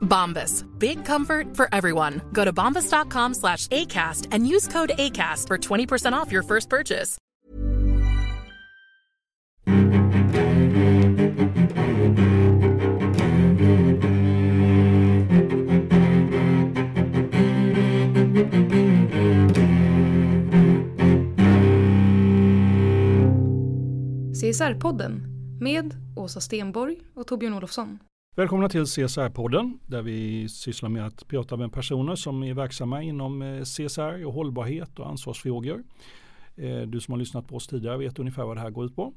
Bombas. Big comfort for everyone. Go to bombas.com slash ACAST and use code ACAST for 20% off your first purchase. CSR-podden med Åsa Stenborg och Torbjörn Olofsson. Välkomna till CSR-podden där vi sysslar med att prata med personer som är verksamma inom eh, CSR och hållbarhet och ansvarsfrågor. Eh, Du som har lyssnat på oss tidigare vet ungefär vad det här går ut på.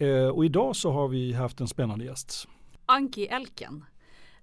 Eh, Och idag så har vi haft en spännande gäst. Anki Elken,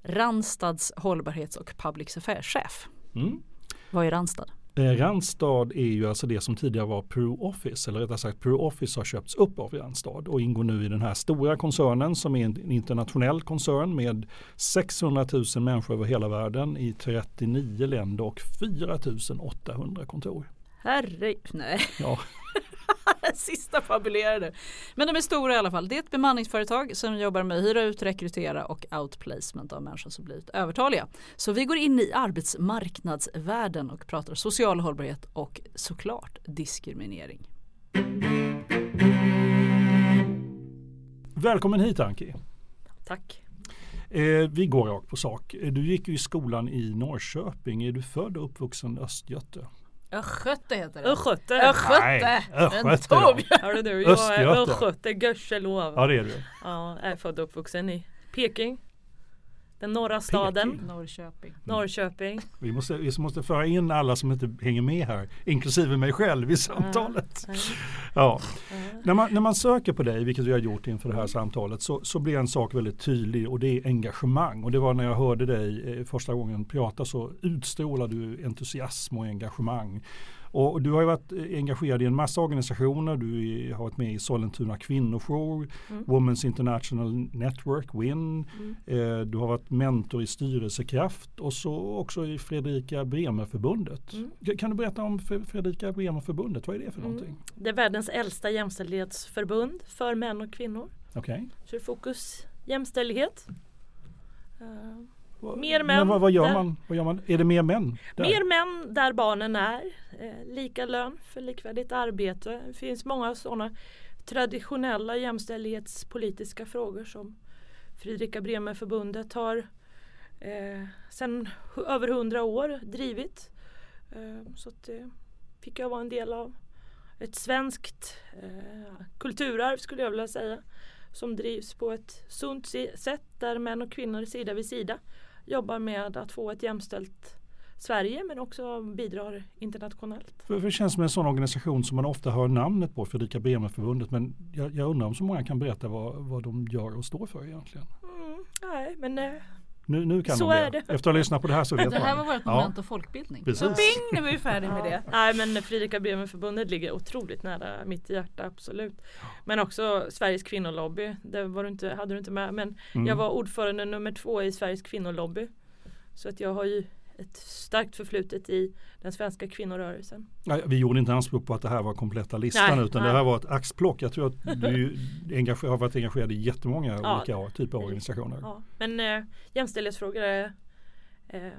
Randstads hållbarhets och public affairs-chef. Mm. Vad är Randstad? Eh, Randstad är ju alltså det som tidigare var Pro Office, eller rättare sagt Pro Office har köpts upp av Randstad och ingår nu i den här stora koncernen som är en internationell koncern med 600 000 människor över hela världen i 39 länder och 4 800 kontor. Herre... Nej, Ja, sista fabulerade. Men de är stora i alla fall. Det är ett bemanningsföretag som jobbar med att hyra ut, rekrytera och outplacement av människor som blivit övertaliga. Så vi går in i arbetsmarknadsvärlden och pratar social hållbarhet och såklart diskriminering. välkommen hit Anki. Tack. Eh, vi går rakt på sak. Du gick ju i skolan i Norrköping. Är du född och uppvuxen östgöte? Östgöte heter det. Östgöte. Östgöte. Torbjörn! Hörru du, jag är Östgöte. östgöte, gudskelov. Ja det är du. Ja, jag är född och uppvuxen i Peking. Den norra staden. Peking? Norrköping. Norrköping. Vi måste, vi måste föra in alla som inte hänger med här, inklusive mig själv i samtalet. Ja. Ja. När, man, när man söker på dig, vilket vi har gjort inför det här samtalet, så, så blir en sak väldigt tydlig och det är engagemang. Och det var när jag hörde dig eh, första gången prata så utstrålar du entusiasm och engagemang. Och du har ju varit eh, engagerad i en massa organisationer. Du har varit med i Sollentuna kvinnojour, Women's International Network, WIN. Eh, du har varit mentor i Styrelsekraft och så också i Fredrika Bremerförbundet. Kan du berätta om Fredrika Bremerförbundet? Vad är det för någonting? Det är världens äldsta jämställdhetsförbund för män och kvinnor. Okej. Så det är fokus jämställdhet. Eh, Mer Men män vad, vad, gör man? vad gör man? Är det mer män? Där? Mer män där barnen är. Eh, lika lön för likvärdigt arbete. Det finns många sådana traditionella jämställdhetspolitiska frågor som Fredrika Bremer-förbundet har eh, sedan över hundra år drivit. Eh, så det fick jag vara en del av ett svenskt eh, kulturarv skulle jag vilja säga. Som drivs på ett sunt sätt där män och kvinnor sida vid sida jobbar med att få ett jämställt Sverige men också bidrar internationellt. För, för det känns som en sån organisation som man ofta hör namnet på, Fredrika Bremerförbundet. Men jag, jag undrar om så många kan berätta vad, vad de gör och står för egentligen. Mm, nej men eh, Nu, nu kan Så de är det. Efter att ha lyssnat på det här så vet Det här var man. vårt moment av folkbildning. Precis. Så bing, nu är vi färdiga med det. Nej men Fredrika Bremer-förbundet ligger otroligt nära mitt hjärta absolut. Men också Sveriges kvinnolobby. Det var du inte, hade du inte med. Men Mm. jag var ordförande nummer två i Sveriges kvinnolobby. Så att jag har ju ett starkt förflutet i den svenska kvinnorörelsen. Nej, vi gjorde inte anspråk på att det här var kompletta listan Nej, utan nej. det här var ett axplock. Jag tror att du har varit engagerad i jättemånga Ja. olika typer av organisationer. Ja, men eh, jämställdhetsfrågor är, eh,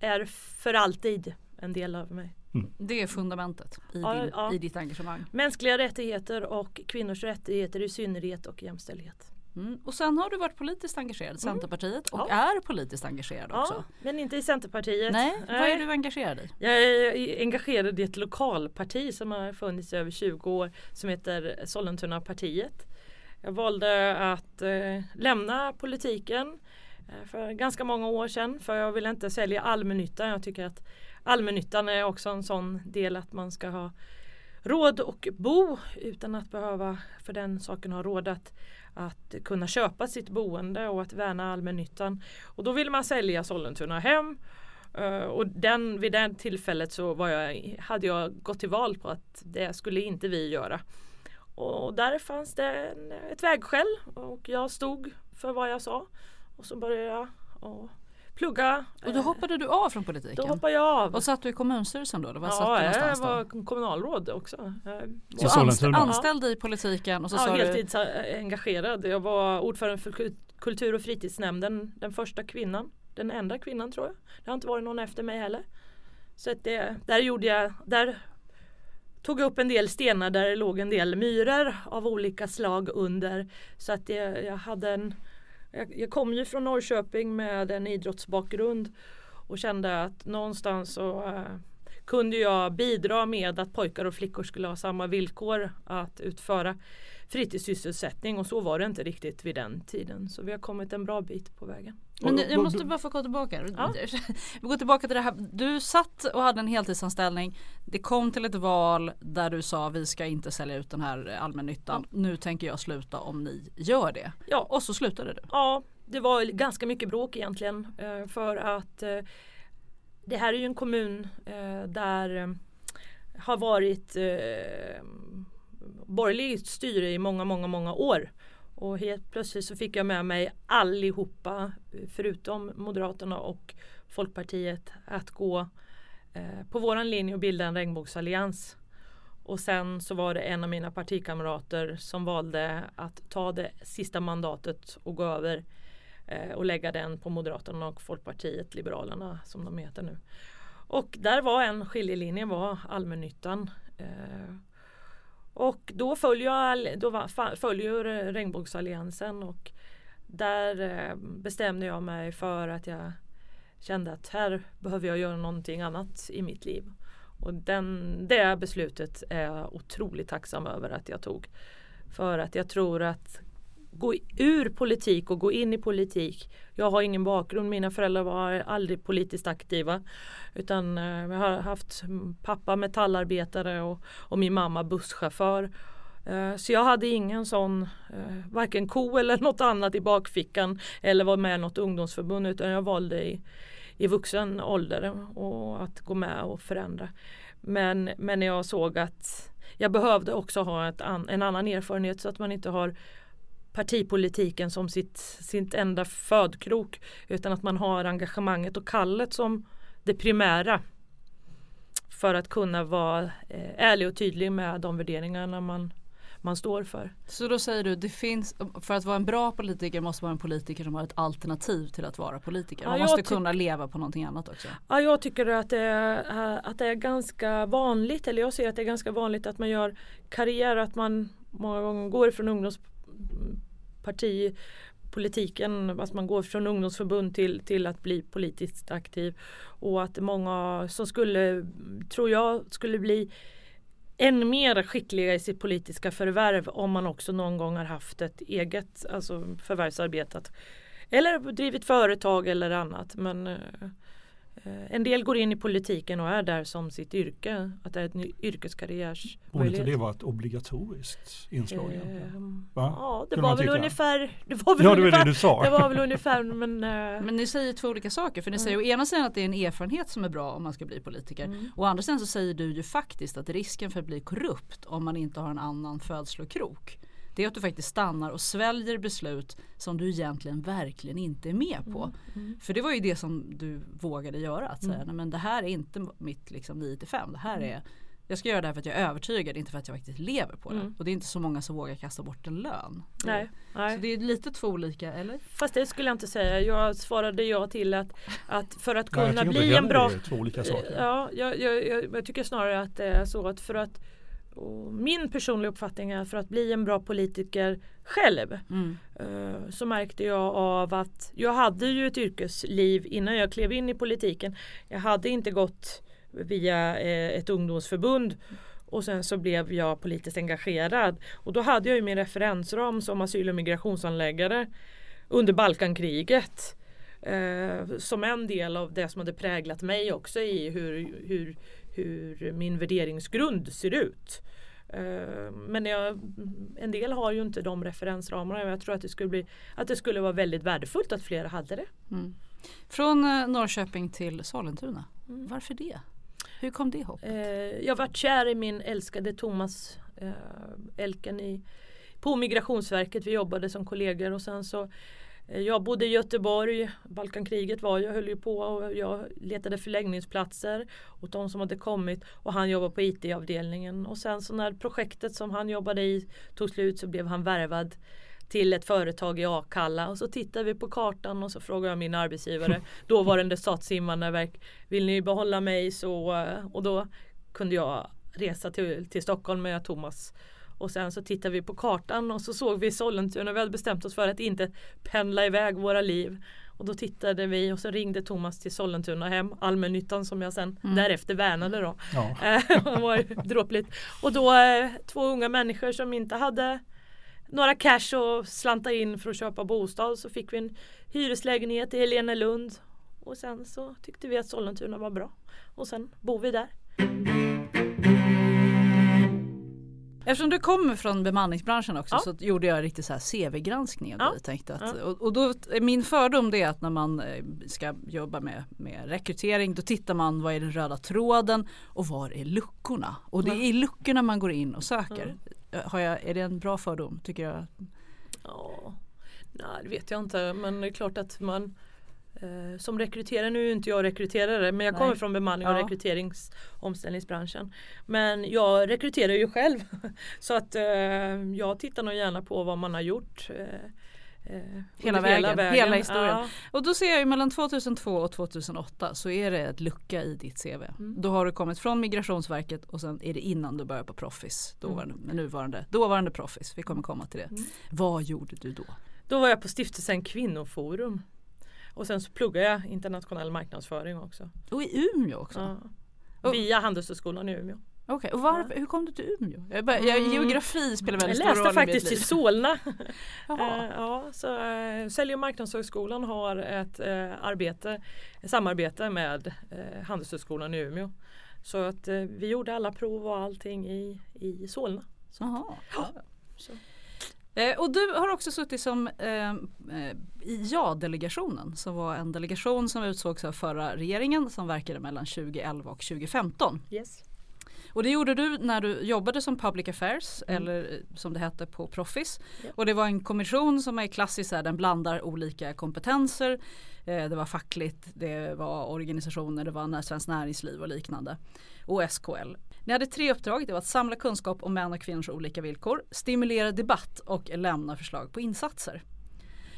är för alltid en del av mig. Det är fundamentet i, Ja, din, ja. i ditt engagemang. Mänskliga rättigheter och kvinnors rättigheter i synnerhet och jämställdhet. Mm. Och sen har du varit politiskt engagerad i Centerpartiet och Ja. är politiskt engagerad också. Ja, men inte i Centerpartiet. Nej, vad är du engagerad i? Jag är engagerad i ett lokalparti som har funnits i över 20 år som heter Sollentuna partiet. Jag valde att eh, lämna politiken eh, för ganska många år sedan för jag vill inte sälja allmännyttan. Jag tycker att allmännyttan är också en sån del att man ska ha råd och bo utan att behöva för den saken ha råd att, att kunna köpa sitt boende och att värna allmännyttan. Och då ville man sälja Sollentuna hem Uh, och den, vid det tillfället så var jag, hade jag gått till val på att det skulle inte vi göra. Och där fanns det en, ett vägskäl och jag stod för vad jag sa. Och så började jag och plugga. Och då Eh, hoppade du av från politiken? Då hoppade jag av. Och satt du i kommunstyrelsen då? Var satt ja, du jag var då? kommunalråd också. Eh, Så anställd, anställd i politiken och så ja, du heltidsengagerad. Jag var ordförande för kul- kultur och fritidsnämnden. Den första kvinnan. Den enda kvinnan tror jag. Det har inte varit någon efter mig heller. Så att det, där gjorde jag, där tog jag upp en del stenar där det låg en del myror av olika slag under. Så att jag, jag hade en jag, jag kom ju från Norrköping med en idrottsbakgrund och kände att någonstans så eh, kunde jag bidra med att pojkar och flickor skulle ha samma villkor att utföra fritidssysselsättning och så var det inte riktigt vid den tiden. Så vi har kommit en bra bit på vägen. Men jag måste bara få gå tillbaka. Ja. Vi går tillbaka till det här. Du satt och hade en heltidsanställning. Det kom till ett val där du sa vi ska inte sälja ut den här allmännyttan. Nu tänker jag sluta om ni gör det. Ja, Och så slutade du. Ja, det var ganska mycket bråk egentligen eh, för att eh, det här är ju en kommun eh, där har varit borgerligt styre i många, många, många år. Och helt plötsligt så fick jag med mig allihopa förutom Moderaterna och Folkpartiet att gå eh, på våran linje och bilda en regnbågsallians. Och sen så var det en av mina partikamrater som valde att ta det sista mandatet och gå över eh, och lägga den på Moderaterna och Folkpartiet Liberalerna som de heter nu. Och där var en skiljelinje var allmännyttan. Eh, och då följer, då följer Regnbågsalliansen och där eh, bestämde jag mig för att jag kände att här behöver jag göra någonting annat i mitt liv. Och den, det beslutet är jag otroligt tacksam över att jag tog. För att jag tror att gå ur politik och gå in i politik. Jag har ingen bakgrund, mina föräldrar var aldrig politiskt aktiva. Utan eh, jag har haft pappa metallarbetare och, och min mamma busschaufför. Eh, så jag hade ingen sån, eh, varken ko eller något annat i bakfickan eller var med i något ungdomsförbund utan jag valde i, i vuxen ålder och att gå med och förändra. Men, men jag såg att jag behövde också ha ett an, en annan erfarenhet så att man inte har partipolitiken som sitt, sitt enda födkrok utan att man har engagemanget och kallet som det primära för att kunna vara eh, ärlig och tydlig med de värderingarna man, man står för. Så då säger du det finns, för att vara en bra politiker måste man vara en politiker som har ett alternativ till att vara politiker. Man Ja, måste kunna leva på någonting annat också. Ja, jag tycker att det, är, att det är ganska vanligt, eller jag ser att det är ganska vanligt att man gör karriär, att man många gånger går ifrån partipolitiken. att man går från ungdomsförbund till, till att bli politiskt aktiv. Och att många som skulle, tror jag, skulle bli än mer skickliga i sitt politiska förvärv om man också någon gång har haft ett eget, alltså förvärvsarbete. eller drivit företag eller annat. Men eh, en del går in i politiken och är där som sitt yrke. Att det är en Borde inte det vara ett obligatoriskt inslag? Ehm, Va? Ja, det Kunde var väl tycka. ungefär det var väl Ja, det var ungefär, det du sa. det var väl ungefär men, eh, Men ni säger två olika saker. För ni säger å ena sidan att det är en erfarenhet som är bra om man ska bli politiker. Mm. Å andra sidan så säger du ju faktiskt att risken för att bli korrupt om man inte har en annan födslokrok. Det är att du faktiskt stannar och sväljer beslut som du egentligen verkligen inte är med på. Mm. För det var ju det som du vågade göra. Att säga, nej men det här är inte mitt liksom 9 till 5. Det här Mm. är jag ska göra det här för att jag är övertygad, inte för att jag faktiskt lever på det. Mm. Och det är inte så många som vågar kasta bort en lön. nej, nej. Så det är lite två olika, eller? Fast det skulle jag inte säga. Jag svarade ja till att, att för att Nej, jag kunna inte bli en bra det är två olika saker. Ja, jag, jag, jag, jag tycker snarare att det är så att för att och min personliga uppfattning är för att bli en bra politiker själv Mm. eh, så märkte jag av att jag hade ju ett yrkesliv innan jag klev in i politiken. Jag hade inte gått via eh, ett ungdomsförbund och sen så blev jag politiskt engagerad. Och då hade jag ju min referensram som asyl och migrationshandläggare under Balkankriget. Eh, som en del av det som hade präglat mig också i hur, hur, hur min värderingsgrund ser ut. Eh, Men jag, en del har ju inte de referensramarna jag tror att det skulle, bli, att det skulle vara väldigt värdefullt att fler hade det. Mm. Från eh, Norrköping till Sollentuna. Mm. Varför det? Hur kom det hoppet? Eh, jag varit kär i min älskade Thomas Elken i, på Migrationsverket. Vi jobbade som kollegor och sen så jag bodde i Göteborg, Balkankriget var, jag höll ju på och jag letade förläggningsplatser åt de som hade kommit och han jobbade på IT-avdelningen och sen så när projektet som han jobbade i tog slut så blev han värvad till ett företag i Akalla. Och så tittade vi på kartan och så frågade jag min arbetsgivare, dåvarande statsinvandrarverk, vill ni behålla mig? Så eh, och då kunde jag resa till, till Stockholm med Thomas och sen så tittade vi på kartan och så såg vi Sollentuna. Vi hade bestämt oss för att inte pendla iväg våra liv. Och då tittade vi och så ringde Thomas till Sollentuna hem, allmännyttan som jag sen Mm. därefter värnade då. Ja. Eh, det var ju dråpligt. Och då eh, två unga människor som inte hade några cash och slanta in för att köpa bostad så fick vi en hyreslägenhet i Helenelund. Och sen så tyckte vi att Sollentuna var bra. Och sen bor vi där. Eftersom du kommer från bemanningsbranschen också Ja. så gjorde jag en riktig så här CV-granskning av Ja. dig. Tänkte att, Ja. och, och då, min fördom det är att när man eh, ska jobba med, med rekrytering då tittar man vad är den röda tråden och var är luckorna? Och det är i luckorna man går in och söker. Har jag, är det en bra fördom tycker jag? Ja, nej det vet jag inte men det är klart att man eh, som rekryterare, nu är inte jag rekryterare men jag Nej. kommer från bemanning och Ja. rekryterings omställningsbranschen. Men jag rekryterar ju själv så att eh, jag tittar nog gärna på vad man har gjort. Eh, eh, Hela under vägen, hela historien. Ja. Och då ser jag ju mellan 2002 och 2008 så är det ett lucka i ditt CV. Då har du kommit från Migrationsverket och sen är det innan du börjar på Proffis. Dåvarande, med nuvarande, dåvarande Proffis, vi kommer komma till det. Vad gjorde du då? Då var jag på stiftelsen Kvinnoforum. Och sen så pluggade jag internationell marknadsföring också. Och i Umeå också? Ja. Via Handelshögskolan i Umeå. Okej, och var, hur kom du till Umeå? Jag bara, jag, geografi spelar Jag väldigt stor roll läste i faktiskt i. Solna. Jaha. Eh, ja, så, eh, Sälj och marknadsföringsskolan har ett eh, arbete, ett samarbete med eh, Handelshögskolan i Umeå. Så att eh, vi gjorde alla prov och allting i, i Solna. Jaha. Så. Eh, och du har också suttit som eh, eh, i Ja-delegationen som var en delegation som utsågs av förra regeringen som verkade mellan 2011 och 2015. Yes. Och det gjorde du när du jobbade som Public Affairs eller eh, som det hette på Proffis. Ja. Och det var en kommission som är klassisk, den blandar olika kompetenser. Eh, det var fackligt, det var organisationer, det var Svenskt Näringsliv och liknande. Och SKL. Ni hade tre uppdrag, det var att samla kunskap om män och kvinnors olika villkor, stimulera debatt och lämna förslag på insatser.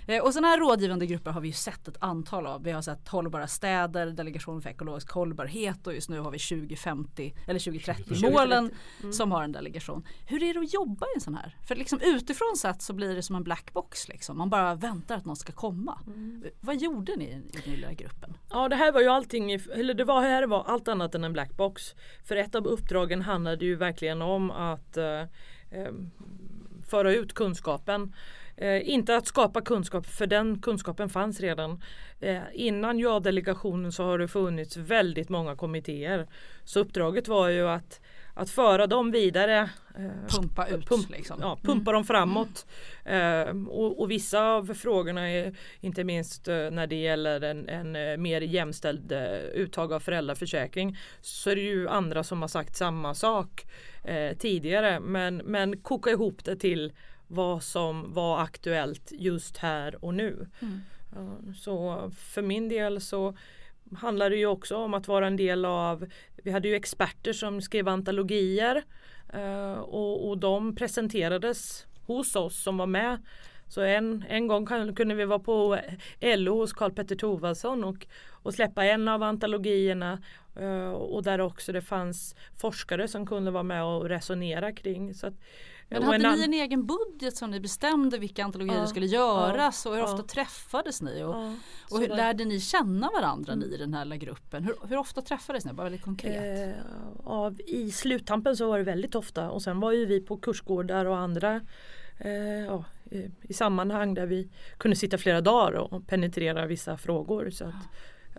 Eh, Och sådana här rådgivande grupper har vi ju sett ett antal av. Vi har sett Hållbara städer, Delegation för ekologisk hållbarhet och just nu har vi 2050 eller 2030 målen som har en delegation. Hur är det att jobba i en sån här? För liksom utifrån sett så blir det som en black box liksom. Man bara väntar att någon ska komma. Vad gjorde ni i den lilla gruppen? Ja det här var ju allting, eller det var, här var allt annat än en black box. För ett av uppdragen handlade ju verkligen om att eh, eh, föra ut kunskapen. Eh, inte att skapa kunskap för den kunskapen fanns redan. Eh, innan ja-delegationen så har det funnits väldigt många kommittéer. Så uppdraget var ju att, att föra dem vidare. eh, Pumpa ut Pump- liksom. Ja, pumpa dem framåt. Eh, och, och vissa av frågorna är inte minst eh, när det gäller en, en eh, mer jämställd uttag av föräldraförsäkring så är det ju andra som har sagt samma sak tidigare men, men koka ihop det till vad som var aktuellt just här och nu. Ja, så för min del så handlar det ju också om att vara en del av, vi hade ju experter som skrev antologier eh, och, och de presenterades hos oss som var med Så en, en gång kunde vi vara på LO hos Karl Petter Thorwaldsson och, och släppa en av antologierna uh, och där också det fanns forskare som kunde vara med och resonera kring. Så att, men hade ni en egen budget som ni bestämde vilka antologier ja, skulle göras ja, och hur ofta träffades ni? Och, och hur lärde ni känna varandra mm. ni i den här gruppen? Hur, hur ofta träffades ni? Bara väldigt konkret. Eh, av, I sluttampen så var det väldigt ofta och sen var ju vi på kursgårdar och andra eh, ja, i, i, sammanhang där vi kunde sitta flera dagar och penetrera vissa frågor. Så att,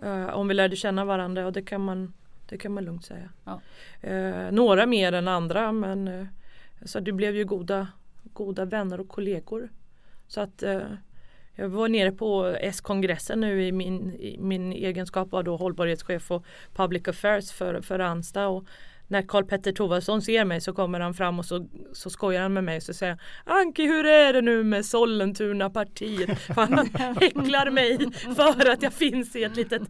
eh, om vi lärde känna varandra, och det kan man, det kan man lugnt säga. Eh, några mer än andra men eh, så det blev ju goda, goda vänner och kollegor. Så att eh, jag var nere på S-kongressen nu i min, i min egenskap av då hållbarhetschef och public affairs för, för Ansta. Och när Karl Petter Thorwaldsson ser mig så kommer han fram och så, så skojar han med mig och så säger Anki hur är det nu med Sollentuna partiet? Han häcklar mig för att jag finns i ett litet,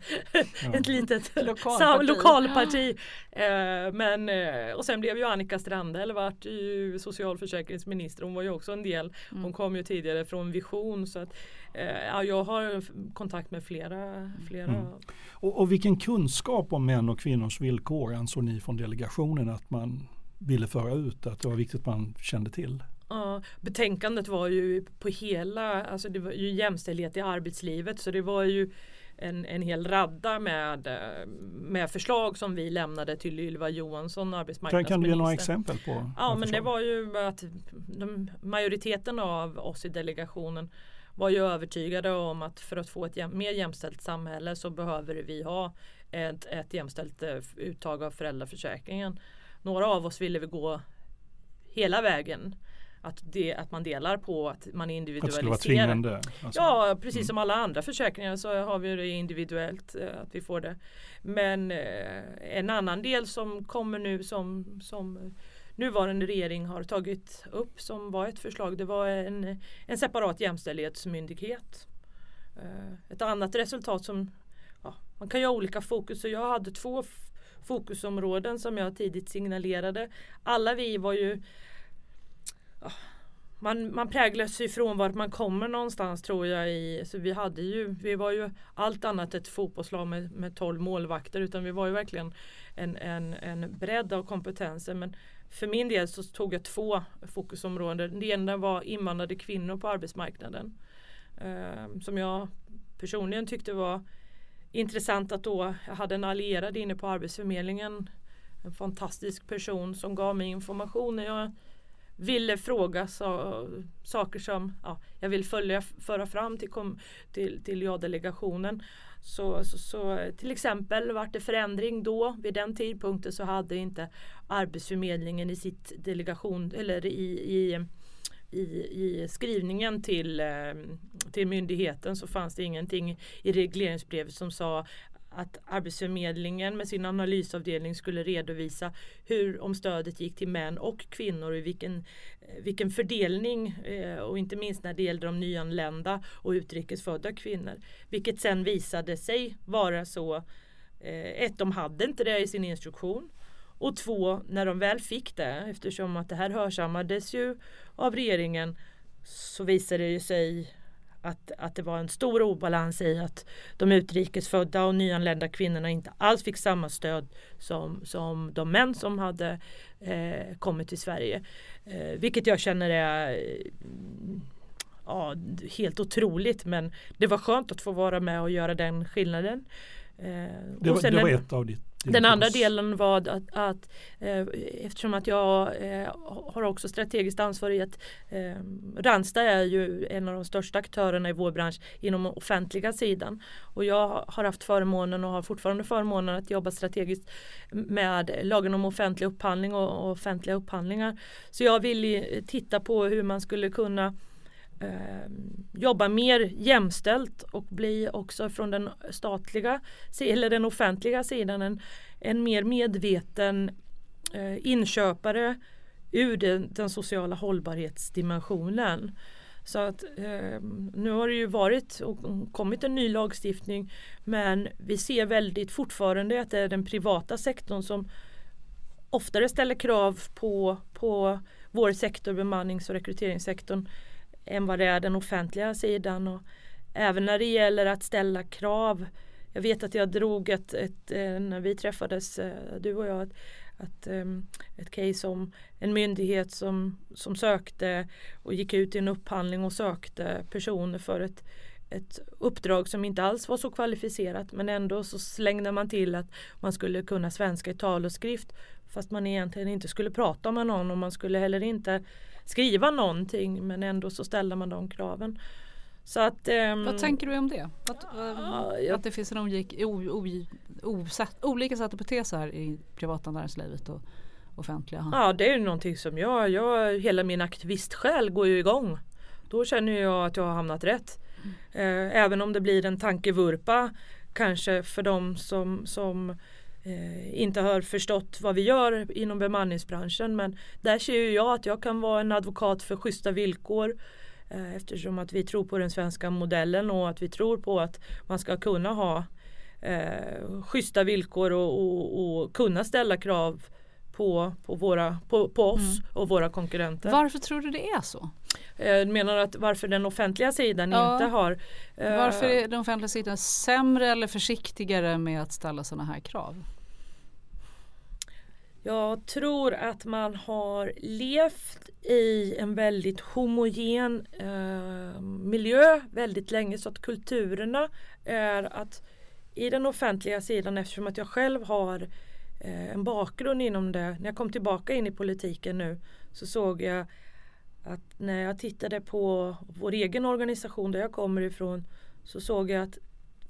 ett litet lokalparti. lokalparti. Eh, men, eh, och sen blev ju Annika Strandhäll vart ju socialförsäkringsminister. Hon var ju också en del. Hon mm. kom ju tidigare från Vision. Så att, ja, jag har kontakt med flera. flera. Mm. Och, och vilken kunskap om män och kvinnors villkor ansåg ni från delegationen att man ville föra ut? Att det var viktigt att man kände till? Ja, betänkandet var ju på hela, alltså det var ju jämställdhet i arbetslivet så det var ju en, en hel radda med, med förslag som vi lämnade till Ylva Johansson, arbetsmarknadsminister. Kan du ge några exempel på? Ja, men det var ju att de, majoriteten av oss i delegationen var ju övertygade om att för att få ett mer jämställt samhälle så behöver vi ha ett, ett jämställt eh, uttag av föräldraförsäkringen. Några av oss ville vi gå hela vägen. Att, det, att man delar på att man individualiserar. Att det tvingande, alltså. Ja precis mm. som alla andra försäkringar så har vi det individuellt eh, att vi får det. Men eh, en annan del som kommer nu som, som nuvarande regering har tagit upp som var ett förslag. Det var en, en separat jämställdhetsmyndighet. Eh, ett annat resultat som ja, man kan ju ha olika fokus och jag hade två fokusområden som jag tidigt signalerade. Alla vi var ju ja, man, man präglas ifrån vart man kommer någonstans tror jag. I, så vi, hade ju, vi var ju allt annat ett fotbollslag med, med 12 målvakter utan vi var ju verkligen en, en, en bredd av kompetenser. Men för min del så tog jag två fokusområden. Det ena var invandrade kvinnor på arbetsmarknaden. Eh, som jag personligen tyckte var intressant att då jag hade en allierad inne på Arbetsförmedlingen. En fantastisk person som gav mig information när jag ville fråga så, saker som ja, jag vill följa, föra fram till, till, till ja-delegationen. Så, så, så, till exempel vart det förändring då. Vid den tidpunkten så hade inte Arbetsförmedlingen i sitt delegation eller i, i, i, i skrivningen till, eh, till myndigheten så fanns det ingenting i regleringsbrevet som sa att Arbetsförmedlingen med sin analysavdelning skulle redovisa hur om stödet gick till män och kvinnor och vilken, eh, vilken fördelning eh, och inte minst när det gällde de nyanlända och utrikesfödda kvinnor. Vilket sen visade sig vara så eh, ett, de hade inte det i sin instruktion och två, när de väl fick det eftersom att det här hörsammades ju av regeringen så visade det sig att, att det var en stor obalans i att de utrikesfödda och nyanlända kvinnorna inte alls fick samma stöd som, som de män som hade eh, kommit till Sverige. Eh, vilket jag känner är eh, ja, helt otroligt men det var skönt att få vara med och göra den skillnaden. Eh, det, var, det var ett av ditt den andra delen var att, att eh, eftersom att jag eh, har också strategiskt ansvar i att eh, Randstad är ju en av de största aktörerna i vår bransch inom offentliga sidan. Och jag har haft förmånen och har fortfarande förmånen att jobba strategiskt med lagen om offentlig upphandling och, och offentliga upphandlingar. Så jag vill titta på hur man skulle kunna eh, jobba mer jämställt och bli också från den statliga eller den offentliga sidan en, en mer medveten eh, inköpare ur den, den, sociala hållbarhetsdimensionen. Så att eh, nu har det ju varit och kommit en ny lagstiftning men vi ser väldigt fortfarande att det är den privata sektorn som oftare ställer krav på, på vår sektor, bemannings och rekryteringssektorn än vad det är den offentliga sidan. Och även när det gäller att ställa krav. Jag vet att jag drog ett, ett eh, när vi träffades, eh, du och jag, att um, ett case om en myndighet som, som sökte och gick ut i en upphandling och sökte personer för ett, ett uppdrag som inte alls var så kvalificerat men ändå så slängde man till att man skulle kunna svenska i tal och skrift fast man egentligen inte skulle prata med någon och man skulle heller inte skriva någonting men ändå så ställde man de kraven. Så att, um, vad tänker du om det? Att, ja, jag, att det finns en olik, o, o, o, olika sätt att bete sig här i privata näringslivet och offentliga? Ja det är någonting som jag, jag hela min aktivistsjäl går ju igång. Då känner jag att jag har hamnat rätt. Mm. Eh, även om det blir en tankevurpa kanske för de som, som eh, inte har förstått vad vi gör inom bemanningsbranschen. Men där ser jag att jag kan vara en advokat för schyssta villkor eh, eftersom att vi tror på den svenska modellen och att vi tror på att man ska kunna ha eh, schyssta villkor och, och, och kunna ställa krav på, på, våra, på, på oss mm. och våra konkurrenter. Varför tror du det är så? Eh, menar att varför den offentliga sidan ja. inte har eh, Varför är den offentliga sidan sämre eller försiktigare med att ställa sådana här krav? Jag tror att man har levt i en väldigt homogen eh, miljö väldigt länge så att kulturerna är att i den offentliga sidan eftersom att jag själv har eh, en bakgrund inom det. När jag kom tillbaka in i politiken nu så såg jag att när jag tittade på vår egen organisation där jag kommer ifrån så såg jag att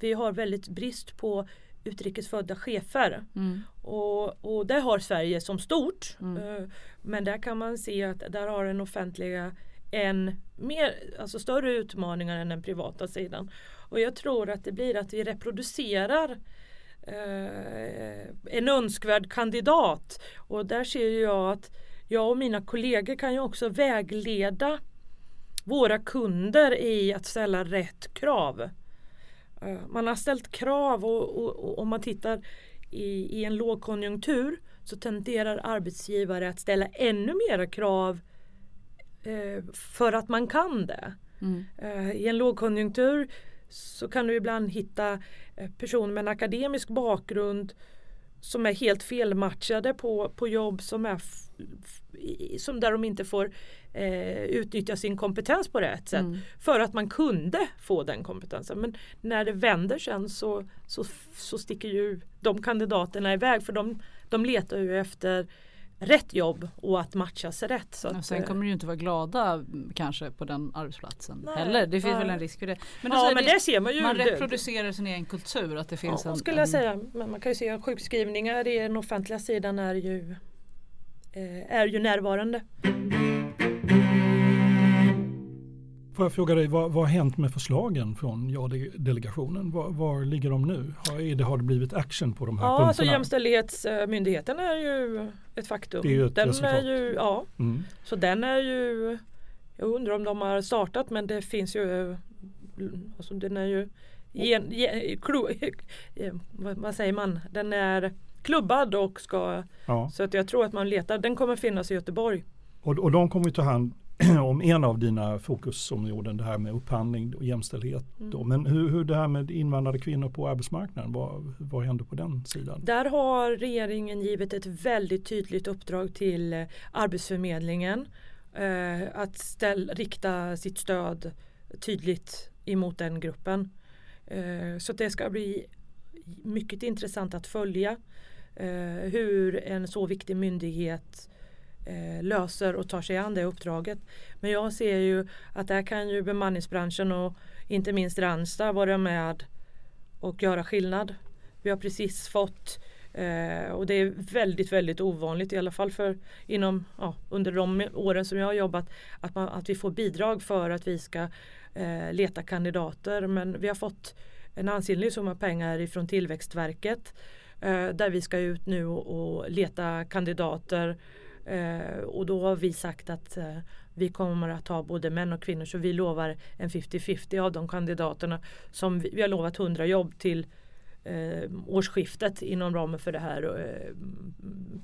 vi har väldigt brist på utrikesfödda chefer. Mm. Och, och det har Sverige som stort. Mm. Eh, men där kan man se att där har den offentliga en mer, alltså större utmaningar än den privata sidan. Och jag tror att det blir att vi reproducerar eh, en önskvärd kandidat. Och där ser jag att jag och mina kollegor kan ju också vägleda våra kunder i att ställa rätt krav. Eh, man har ställt krav och, om man tittar i, i, en lågkonjunktur så tenderar arbetsgivare att ställa ännu mera krav eh, för att man kan det. Mm. Eh, I en lågkonjunktur så kan du ibland hitta personer med en akademisk bakgrund som är helt felmatchade på, på jobb som är som där de inte får eh, utnyttja sin kompetens på rätt sätt. Mm. För att man kunde få den kompetensen. Men när det vänder sen så, så, så sticker ju de kandidaterna iväg för de, de letar ju efter rätt jobb och att matchas rätt. Så att, sen kommer du ju inte vara glada mm, kanske på den arbetsplatsen nej, heller. Det finns nej. väl en risk för det. Men, ja, men det, det, ser man ju. Man reproducerar sin egen kultur. Att det finns ja, en, skulle jag säga. Men man kan ju se att sjukskrivningar i den offentliga sidan är ju, eh, är ju närvarande. Får jag fråga dig, vad, vad har hänt med förslagen från ja-delegationen? Var, var, ligger de nu? Har det, har det blivit action på de här ja, punkterna? Alltså jämställdhetsmyndigheten är ju ett faktum. Det är ju ett den resultat. Är ju, ja, mm. Så den är ju Jag undrar om de har startat men det finns ju alltså Den är ju gen, gen, klo, vad säger man? Den är klubbad och ska ja. Så att jag tror att man letar. Den kommer finnas i Göteborg. Och, och de kommer ta hand om en av dina fokusområden, det här med upphandling och jämställdhet. Mm. Men hur, hur det här med invandrade kvinnor på arbetsmarknaden, vad, vad händer på den sidan? Där har regeringen givit ett väldigt tydligt uppdrag till Arbetsförmedlingen eh, att ställ, rikta sitt stöd tydligt emot den gruppen. Eh, så det ska bli mycket intressant att följa eh, hur en så viktig myndighet eh, löser och tar sig an det uppdraget. Men jag ser ju att där kan ju bemanningsbranschen och inte minst Randstad vara med och göra skillnad. Vi har precis fått eh, och det är väldigt väldigt ovanligt i alla fall för inom ja, under de åren som jag har jobbat att, man, att vi får bidrag för att vi ska eh, leta kandidater men vi har fått en ansenlig summa pengar ifrån Tillväxtverket eh, där vi ska ut nu och, och leta kandidater Eh, och då har vi sagt att eh, vi kommer att ha både män och kvinnor så vi lovar en 50-50 av de kandidaterna som vi, vi har lovat 100 jobb till eh, årsskiftet inom ramen för det här eh,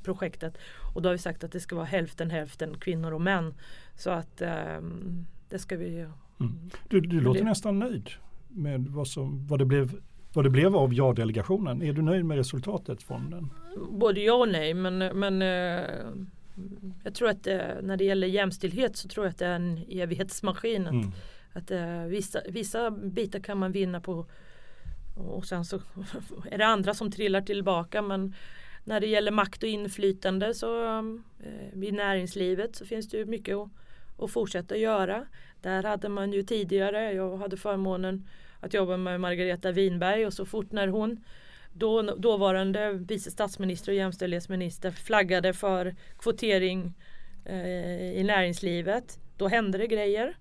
projektet. Och då har vi sagt att det ska vara hälften hälften kvinnor och män. Så att eh, det ska vi. Mm. Du, du låter nästan nöjd med vad, som, vad, det blev, vad det blev av ja-delegationen. Är du nöjd med resultatet från den? Både ja och nej men, men eh, jag tror att det, när det gäller jämställdhet så tror jag att det är en evighetsmaskin. Att, mm. att eh, vissa, vissa bitar kan man vinna på och sen så är det andra som trillar tillbaka men när det gäller makt och inflytande så eh, i näringslivet så finns det ju mycket att, att fortsätta göra. Där hade man ju tidigare, jag hade förmånen att jobba med Margareta Winberg och så fort när hon då, dåvarande vice statsminister och jämställdhetsminister flaggade för kvotering eh, i näringslivet. Då hände det grejer.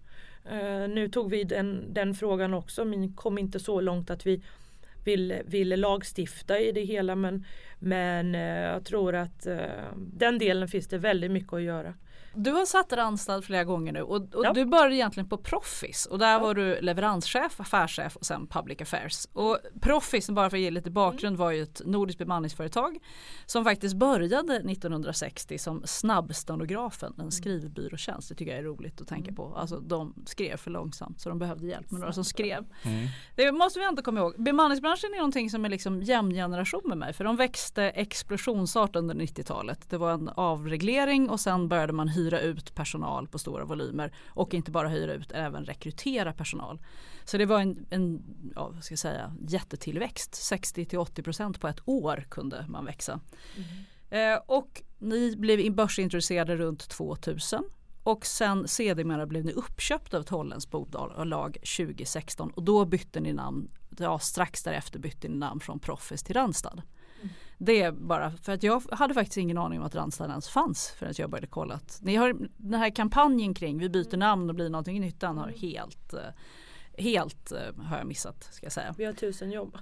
Eh, nu tog vi den, den frågan också men kom inte så långt att vi ville, ville lagstifta i det hela men, men eh, jag tror att eh, den delen finns det väldigt mycket att göra. Du har satt Randstad flera gånger nu och, och ja. du började egentligen på Proffis och där ja. var du leveranschef, affärschef och sen public affairs. Och Proffis, bara för att ge lite bakgrund, var ju ett nordiskt bemanningsföretag som faktiskt började 1960 som snabbstenografen, en mm. skrivbyråtjänst. Det tycker jag är roligt att tänka mm. på. Alltså de skrev för långsamt så de behövde hjälp med några som skrev. Mm. Det måste vi ändå komma ihåg. Bemanningsbranschen är någonting som är liksom jämn generation med mig för de växte explosionsartat under 90-talet. Det var en avreglering och sen började man hyra ut personal på stora volymer och inte bara hyra ut, även rekrytera personal. Så det var en, en ja, ska säga, jättetillväxt. 60 till 80 procent på ett år kunde man växa. Mm. Eh, och ni blev börsintroducerade runt 2000 och sen sedermera blev ni uppköpta av ett holländskt bolag 2016 och då bytte ni namn, ja, strax därefter bytte ni namn från Proffes till Randstad. Det är bara för att jag hade faktiskt ingen aning om att Randstad ens fanns förrän jag började kolla. Ni har den här kampanjen kring vi byter namn och blir någonting nytt. Den har helt, eh, helt eh, har jag missat ska jag säga. Vi har tusen jobb.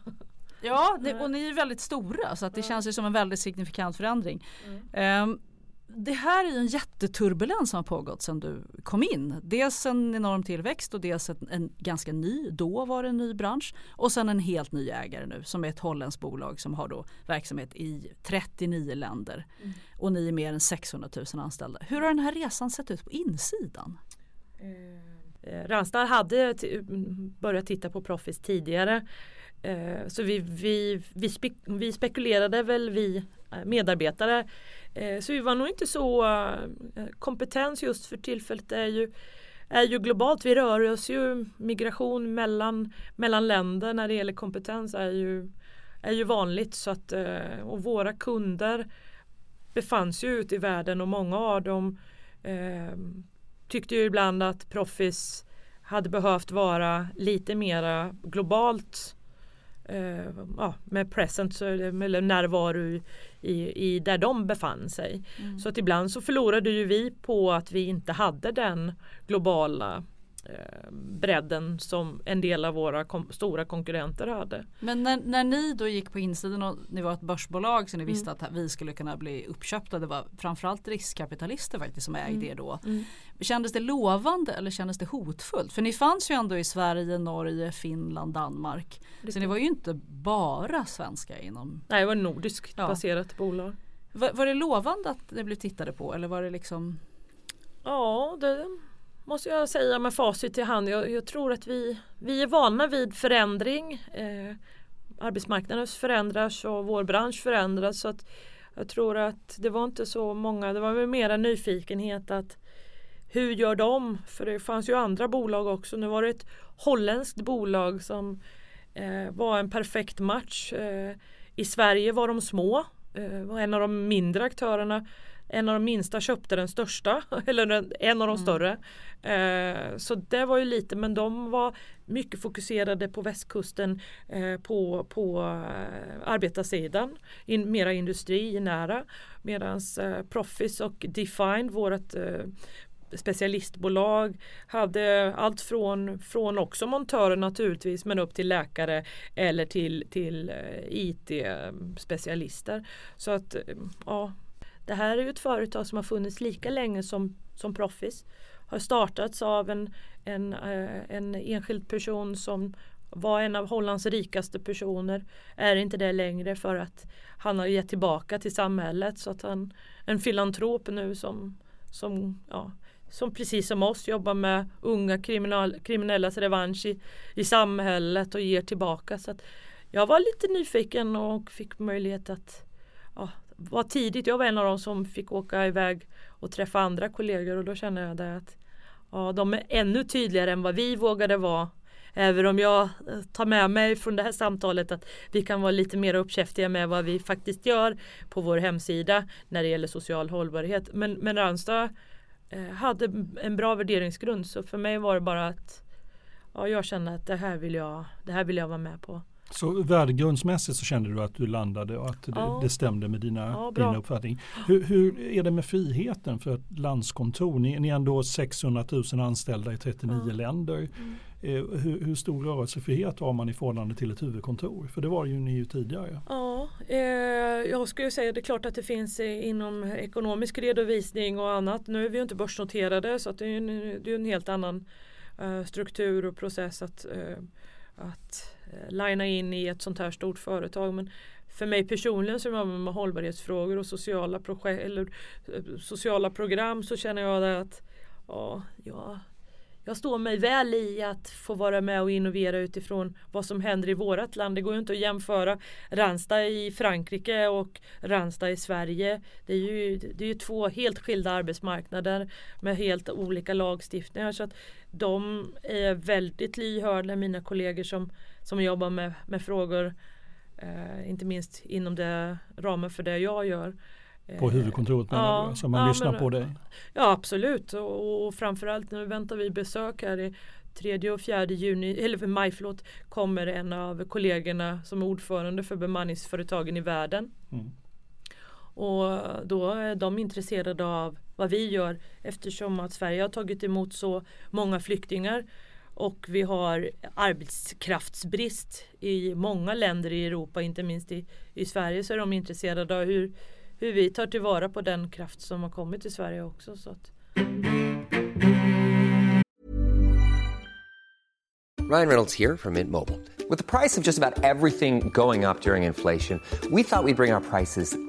Ja, det, och ni är väldigt stora så att det känns ju som en väldigt signifikant förändring. Mm. Um, det här är en jätteturbulens som har pågått sedan du kom in. Dels en enorm tillväxt och dels en, en, ganska ny, då var det en ny bransch och sen en helt ny ägare nu som är ett holländskt bolag som har då verksamhet i 39 länder mm. och ni är mer än 600 000 anställda. Hur har den här resan sett ut på insidan? Eh, Randstad hade börjat titta på Profis tidigare eh, så vi, vi, vi, spe, vi spekulerade väl vi eh, medarbetare Eh, Eh, så vi var nog inte så eh, kompetens just för tillfället är ju är ju globalt. Vi rör oss ju migration mellan, mellan länder när det gäller kompetens är ju, är ju vanligt. Så att, eh, och våra kunder befann sig ute i världen och många av dem eh, tyckte ju ibland att Proffis hade behövt vara lite mera globalt eh, ja, med presence eller närvaro i, i där de befann sig. Mm. Så att ibland så förlorade ju vi på att vi inte hade den globala eh, bredden som en del av våra kom stora konkurrenter hade. Men när, när ni då gick på insidan och ni var ett börsbolag så ni visste mm. att vi skulle kunna bli uppköpta. Det var framförallt riskkapitalister faktiskt som ägde mm. er då. Mm. Kändes det lovande eller kändes det hotfullt? För ni fanns ju ändå i Sverige, Norge, Finland, Danmark. Det så ni var ju inte bara svenska inom... Nej, det var nordiskt ja. baserat bolag. Var, var det lovande att det blev tittade på eller var det liksom? Ja, det måste jag säga med facit i hand. Jag, jag tror att vi, vi är vana vid förändring. Eh, arbetsmarknaden förändras och vår bransch förändras. Så att jag tror att det var inte så många, det var väl mera nyfikenhet att hur gör de? För det fanns ju andra bolag också. Nu var det ett holländskt bolag som eh, var en perfekt match. Eh, I Sverige var de små. Eh, var en av de mindre aktörerna en av de minsta köpte den största, eller en av de mm. större. Eh, så det var ju lite, men de var mycket fokuserade på västkusten eh, på, på eh, arbetarsidan, in, mera industrinära. Medan eh, Profis och Define, vårt eh, specialistbolag hade allt från, från också montörer naturligtvis men upp till läkare eller till, till eh, IT-specialister. Så att ja det här är ju ett företag som har funnits lika länge som, som Proffis. Har startats av en, en, eh, en enskild person som var en av Hollands rikaste personer. Är inte det längre för att han har gett tillbaka till samhället så att han en filantrop nu som, som ja, som precis som oss jobbar med unga kriminal, kriminellas revansch i, i samhället och ger tillbaka. Så att jag var lite nyfiken och fick möjlighet att var tidigt. Jag var en av dem som fick åka iväg och träffa andra kollegor och då kände jag det att ja, de är ännu tydligare än vad vi vågade vara. Även om jag eh, tar med mig från det här samtalet att vi kan vara lite mer uppkäftiga med vad vi faktiskt gör på vår hemsida när det gäller social hållbarhet. Men, men Ranstad eh, hade en bra värderingsgrund så för mig var det bara att ja, jag kände att det här vill jag, det här vill jag vara med på. Så värdegrundsmässigt så kände du att du landade och att det, ja. det stämde med dina, ja, dina uppfattning. Hur, hur, är det med friheten för ett landskontor? Ni, ni är ändå 600 000 anställda i 39 ja. länder. Mm. Eh, hur, hur, stor rörelsefrihet har man i förhållande till ett huvudkontor? För det var ju ni ju tidigare. Ja, eh, jag skulle säga det är klart att det finns eh, inom ekonomisk redovisning och annat. Nu är vi ju inte börsnoterade så att det är en, det är en helt annan eh, struktur och process att, eh, att Eh, lina linea in i ett sånt här stort företag. Men för mig personligen som jobbar med hållbarhetsfrågor och sociala, projekt, eller, eh, sociala program så känner jag att ja, jag, jag står mig väl i att få vara med och innovera utifrån vad som händer i vårt land. Det går ju inte att jämföra Ranstad i Frankrike och Ranstad i Sverige. Det är ju, det är ju två helt skilda arbetsmarknader med helt olika lagstiftningar. Så att de är väldigt lyhörda, mina kollegor som som jobbar med, med frågor eh, inte minst inom det ramen för det jag gör. På eh, huvudkontoret menar ja, du? Så man ja, lyssnar men, på dig? Ja absolut och, och framförallt nu väntar vi besök här i 3 och 4 juni, eller maj förlåt, kommer en av kollegorna som är ordförande för bemanningsföretagen i världen. Mm. Och då är de intresserade av vad vi gör eftersom att Sverige har tagit emot så många flyktingar och vi har arbetskraftsbrist i många länder i Europa, inte minst i, i Sverige så är de intresserade av hur, hur vi tar tillvara på den kraft som har kommit till Sverige också. Så att... Ryan Reynolds här från Mint Mobile. Med priset på nästan allt som går upp under inflationen, trodde vi att vi skulle bring våra priser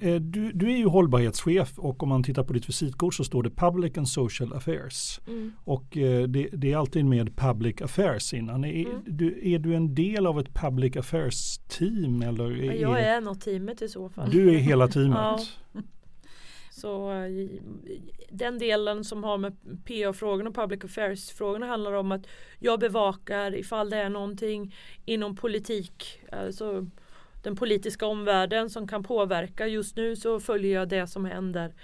Eh, du, du, är ju hållbarhetschef och om man tittar på ditt visitkort så står det Public and Social Affairs. Mm. Och eh, det, det, är alltid med Public Affairs innan. Är, mm. du, är du en del av ett Public Affairs team? Eller är, jag är nog teamet i så fall. Du är hela teamet? ja. Så eh, den delen som har med PA-frågorna och Public Affairs-frågorna handlar om att jag bevakar ifall det är någonting inom politik. Alltså den politiska omvärlden som kan påverka. Just nu så följer jag det som händer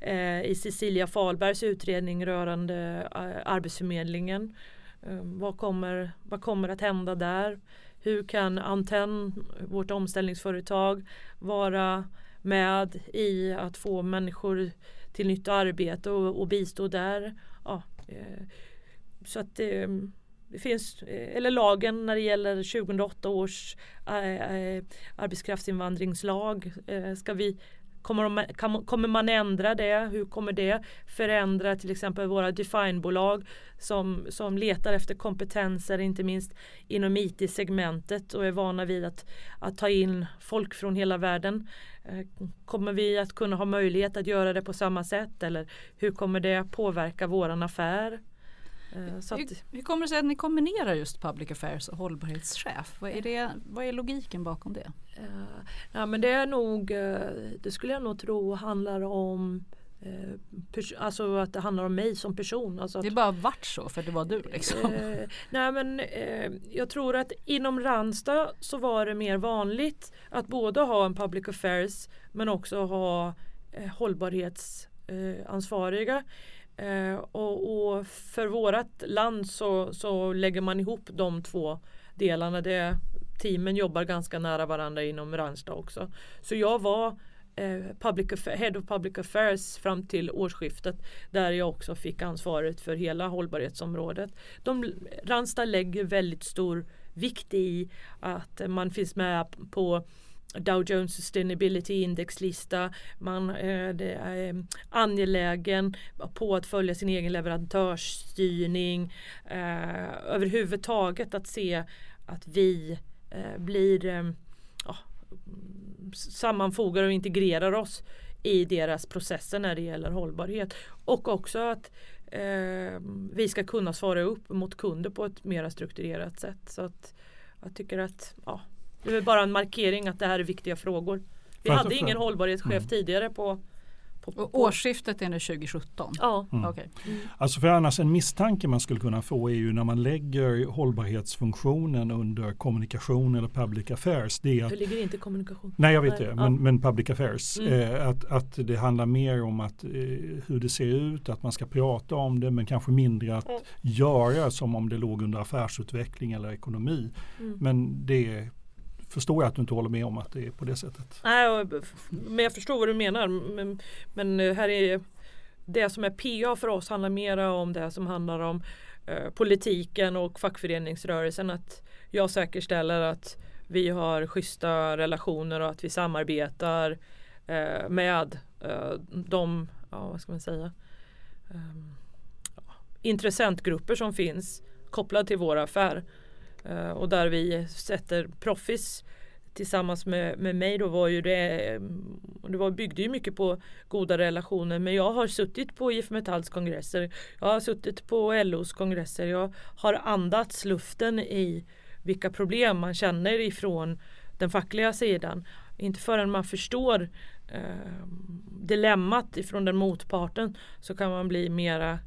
eh, i Cecilia Falbergs utredning rörande eh, Arbetsförmedlingen. Eh, vad, kommer, vad kommer att hända där? Hur kan Antenn, vårt omställningsföretag, vara med i att få människor till nytt arbete och, och bistå där? Ja, eh, så att eh, det finns, eh, eller lagen när det gäller 2008 års eh, eh, arbetskraftsinvandringslag. Eh, ska vi Kommer, man, kan, kommer man ändra det? Hur kommer det förändra till exempel våra definebolag som, som letar efter kompetenser inte minst inom IT-segmentet och är vana vid att, att ta in folk från hela världen. Eh, kommer vi att kunna ha möjlighet att göra det på samma sätt eller hur kommer det påverka våran affär? Eh, att, hur, hur, kommer det sig att ni kombinerar just public affairs och hållbarhetschef? Vad är, det, vad är logiken bakom det? Uh, ja, men det är nog, uh, det skulle jag nog tro handlar om Alltså att det handlar om mig som person. Alltså det är bara varit så för det var du liksom. Eh, nej men eh, jag tror att inom Randstad så var det mer vanligt att både ha en public affairs men också ha eh, hållbarhetsansvariga. Eh, och, och, för vårat land så, så lägger man ihop de två delarna. Det, teamen jobbar ganska nära varandra inom Ranstad också. Så jag var eh, public Head of Public Affairs fram till årsskiftet där jag också fick ansvaret för hela hållbarhetsområdet. De, Randstad lägger väldigt stor vikt i att man finns med på Dow Jones Sustainability Index-lista. Man eh, är eh, angelägen på att följa sin egen leverantörsstyrning. Eh, överhuvudtaget att se att vi blir ja, sammanfogar och integrerar oss i deras processer när det gäller hållbarhet. Och också att eh, vi ska kunna svara upp mot kunder på ett mer strukturerat sätt. Så att jag tycker att ja, det är bara en markering att det här är viktiga frågor. Vi hade ingen hållbarhetschef mm. tidigare på på, på. Årsskiftet är nu 2017? Ja. Mm. Okay. Mm. Alltså för annars en misstanke man skulle kunna få är ju när man lägger hållbarhetsfunktionen under kommunikation eller public affairs. Det, är att, det ligger inte kommunikation. Nej jag vet det, men, ja. men public affairs. Mm. Eh, att, att det handlar mer om att, eh, hur det ser ut, att man ska prata om det men kanske mindre att göra som om det låg under affärsutveckling eller ekonomi. Mm. Men det förstår jag att du inte håller med om att det är på det sättet. Nej, men jag förstår vad du menar. Men, men eh, här är det som är PA för oss handlar mer om det som handlar om eh, politiken och fackföreningsrörelsen. Att jag säkerställer att vi har schyssta relationer och att vi samarbetar eh, med eh, de, ja, vad ska man säga, eh, intressentgrupper som finns kopplade till vår affär. Eh, och där vi sätter Proffis tillsammans med, med mig då var ju det, mm, det var, byggde ju mycket på goda relationer men jag har suttit på IF Metalls kongresser, jag har suttit på LOs kongresser, jag har andats luften i vilka problem man känner ifrån den fackliga sidan. Inte förrän man förstår eh, dilemmat ifrån den motparten så kan man bli mera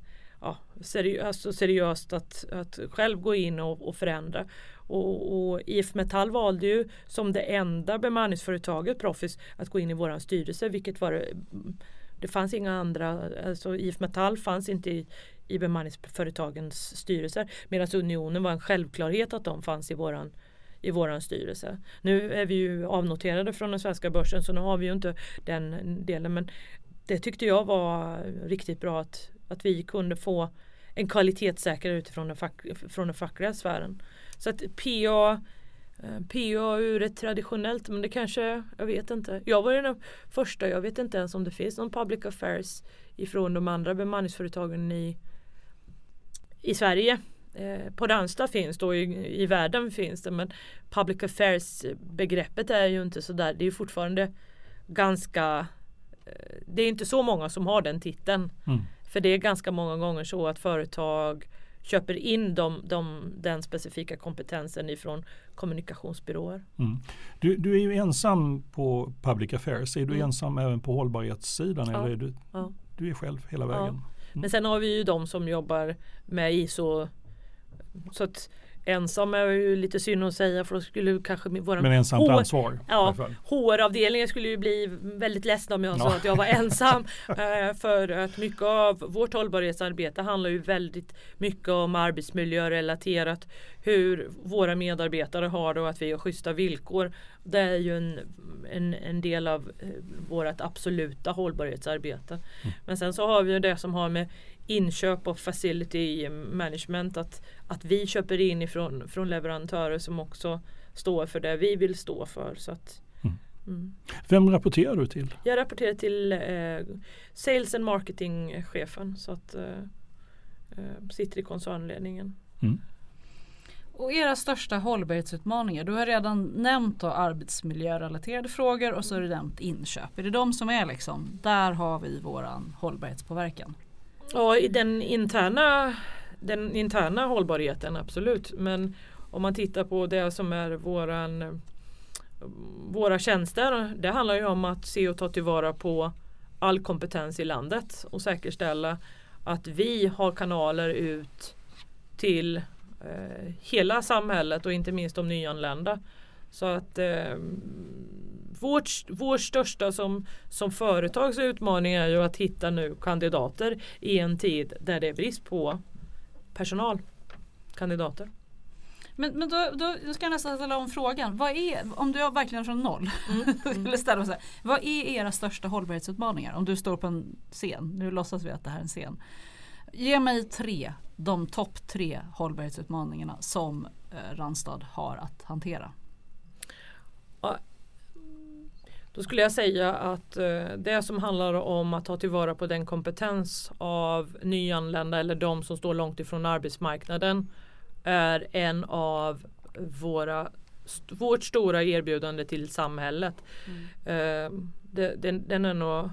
ja, seriöst, alltså och seriöst att, att själv gå in och, och förändra. Och, och, IF Metall valde ju som det enda bemanningsföretaget Profis att gå in i våran styrelse vilket var det fanns inga andra, alltså IF Metall fanns inte i, i bemanningsföretagens styrelser medan Unionen var en självklarhet att de fanns i våran i våran styrelse. Nu är vi ju avnoterade från den svenska börsen så nu har vi ju inte den delen men det tyckte jag var riktigt bra att att vi kunde få en kvalitetssäkrare utifrån den, fack, från den fackliga sfären. Så att PA eh, PA ur ett traditionellt, men det kanske, jag vet inte. Jag var den första, jag vet inte ens om det finns någon public affairs ifrån de andra bemanningsföretagen i, i Sverige. Eh, på Ranstad finns då, i, i världen finns det, men public affairs begreppet är ju inte sådär, det är fortfarande ganska eh, det är inte så många som har den titeln. Mm. För det är ganska många gånger så att företag köper in de, de, den specifika kompetensen ifrån kommunikationsbyråer. Mm. Du, du, är ju ensam på Public Affairs. Är du mm. ensam även på hållbarhetssidan? Ja. Eller är du, ja. du är själv hela vägen? Ja. Mm. Men sen har vi ju de som jobbar med ISO. Så att Ensam är ju lite synd att säga för då skulle kanske våran Men ensamt H ansvar? Ja, HR-avdelningen skulle ju bli väldigt ledsen om jag ja. sa att jag var ensam. Eh, för att mycket av vårt hållbarhetsarbete handlar ju väldigt mycket om arbetsmiljö relaterat hur våra medarbetare har det och att vi har schyssta villkor. Det är ju en, en, en del av eh, vårt absoluta hållbarhetsarbete. Mm. Men sen så har vi ju det som har med inköp och facility management. Att, att vi köper in ifrån från leverantörer som också står för det vi vill stå för. Så att, mm. Mm. Vem rapporterar du till? Jag rapporterar till eh, Sales and Marketing-chefen så att eh, eh, sitter i koncernledningen. Mm. Och era största hållbarhetsutmaningar, du har redan nämnt då arbetsmiljörelaterade frågor och så har du nämnt inköp. Är det de som är liksom, där har vi våran hållbarhetspåverkan? Ja, i den interna, den interna hållbarheten absolut. Men om man tittar på det som är våran, våra tjänster. Det handlar ju om att se och ta tillvara på all kompetens i landet och säkerställa att vi har kanaler ut till eh, hela samhället och inte minst de nyanlända. Så att eh, vårt, vår största som, som företags utmaning är ju att hitta nu kandidater i en tid där det är brist på personal. Kandidater. Men, men då, då ska jag nästan ställa om frågan. Vad är, om du är verkligen från noll. Mm. eller ställa så här, vad är era största hållbarhetsutmaningar? Om du står på en scen. Nu låtsas vi att det här är en scen. Ge mig tre, de topp tre hållbarhetsutmaningarna som eh, Randstad har att hantera. Då skulle jag säga att eh, det som handlar om att ta tillvara på den kompetens av nyanlända eller de som står långt ifrån arbetsmarknaden är en av våra vårt stora erbjudande till samhället. Mm. Eh, det, den, den, är nog eh,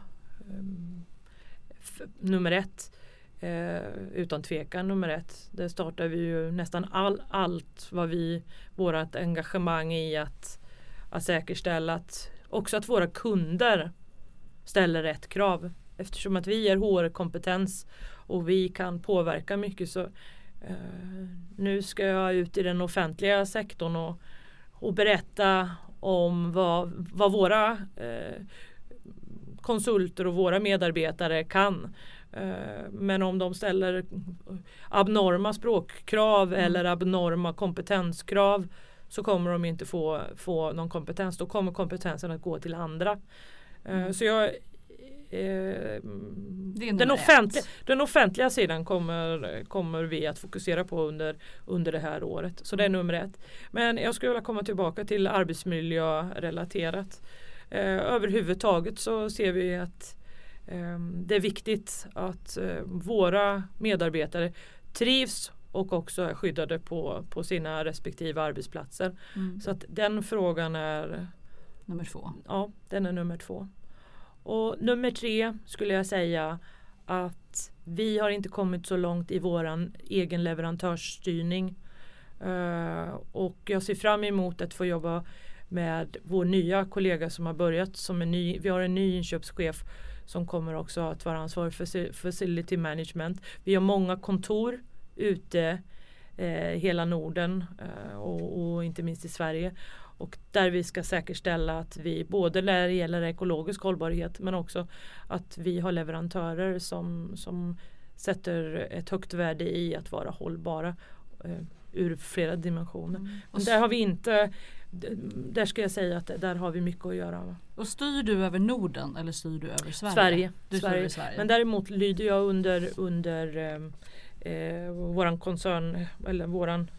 nummer ett. Eh, utan tvekan nummer ett. Där startar vi ju nästan all, allt vad vi, vårat engagemang i att, att säkerställa att också att våra kunder ställer rätt krav. Eftersom att vi är HR-kompetens och vi kan påverka mycket så eh, nu ska jag ut i den offentliga sektorn och, och berätta om vad, vad våra eh, konsulter och våra medarbetare kan. Eh, men om de ställer abnorma språkkrav mm. eller abnorma kompetenskrav så kommer de inte få, få någon kompetens. Då kommer kompetensen att gå till andra. Eh, mm. Så jag eh, den, offentliga, den offentliga sidan kommer, kommer vi att fokusera på under, under det här året. Så det är mm. nummer ett. Men jag skulle vilja komma tillbaka till arbetsmiljörelaterat. Eh, överhuvudtaget så ser vi att eh, det är viktigt att eh, våra medarbetare trivs och också är skyddade på, på sina respektive arbetsplatser. Mm. Så att den frågan är nummer två. Ja, den är nummer två. Och nummer tre skulle jag säga att vi har inte kommit så långt i våran egen leverantörsstyrning. Uh, och jag ser fram emot att få jobba med vår nya kollega som har börjat som en ny, vi har en ny inköpschef som kommer också att vara ansvarig för facility management. Vi har många kontor ute eh, hela Norden eh, och, och, inte minst i Sverige. Och där vi ska säkerställa att vi både när det gäller ekologisk hållbarhet men också att vi har leverantörer som, som sätter ett högt värde i att vara hållbara eh, ur flera dimensioner. Mm. Och där har vi inte där ska jag säga att där har vi mycket att göra. Och styr du över Norden eller styr du över Sverige? Sverige. Sverige. Sverige. Men däremot lyder jag under, under eh, våran koncern eller våran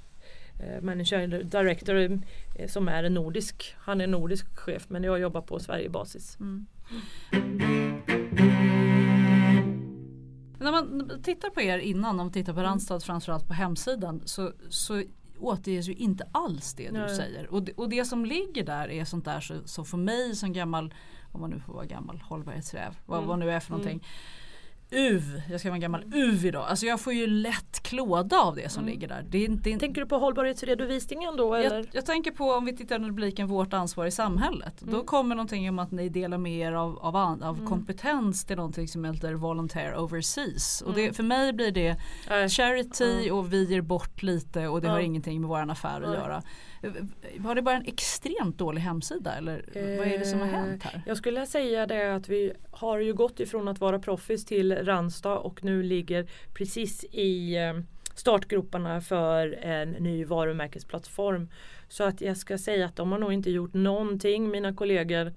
eh, manager director eh, som är en nordisk. Han är nordisk chef men jag jobbar på Sverigebasis. Mm. När man tittar på er innan, om man tittar på Randstad framförallt på hemsidan så, så återges ju inte alls det du Nej. säger. Och det, och det som ligger där är sånt där så, så för mig som gammal, om man nu får vara gammal hållbarhetsräv, vad, mm. vad nu är för någonting. Mm UV, jag ska vara en gammal UV idag. Alltså jag får ju lätt klåda av det som mm. ligger där. Det är, det är, tänker du på hållbarhetsredovisningen då? Eller? Jag, jag tänker på om vi tittar på rubriken Vårt ansvar i samhället. Mm. Då kommer någonting om att ni delar med er av, av, av mm. kompetens till någonting som heter Volunteer Overseas. Och det, mm. för mig blir det charity och vi ger bort lite och det har ingenting med vår affär att göra. Var det bara en extremt dålig hemsida eller eh, vad är det som har hänt här? Jag skulle säga det att vi har ju gått ifrån att vara proffs till Ranstad och nu ligger precis i eh, startgroparna för en ny varumärkesplattform. Så att jag ska säga att de har nog inte gjort någonting mina kollegor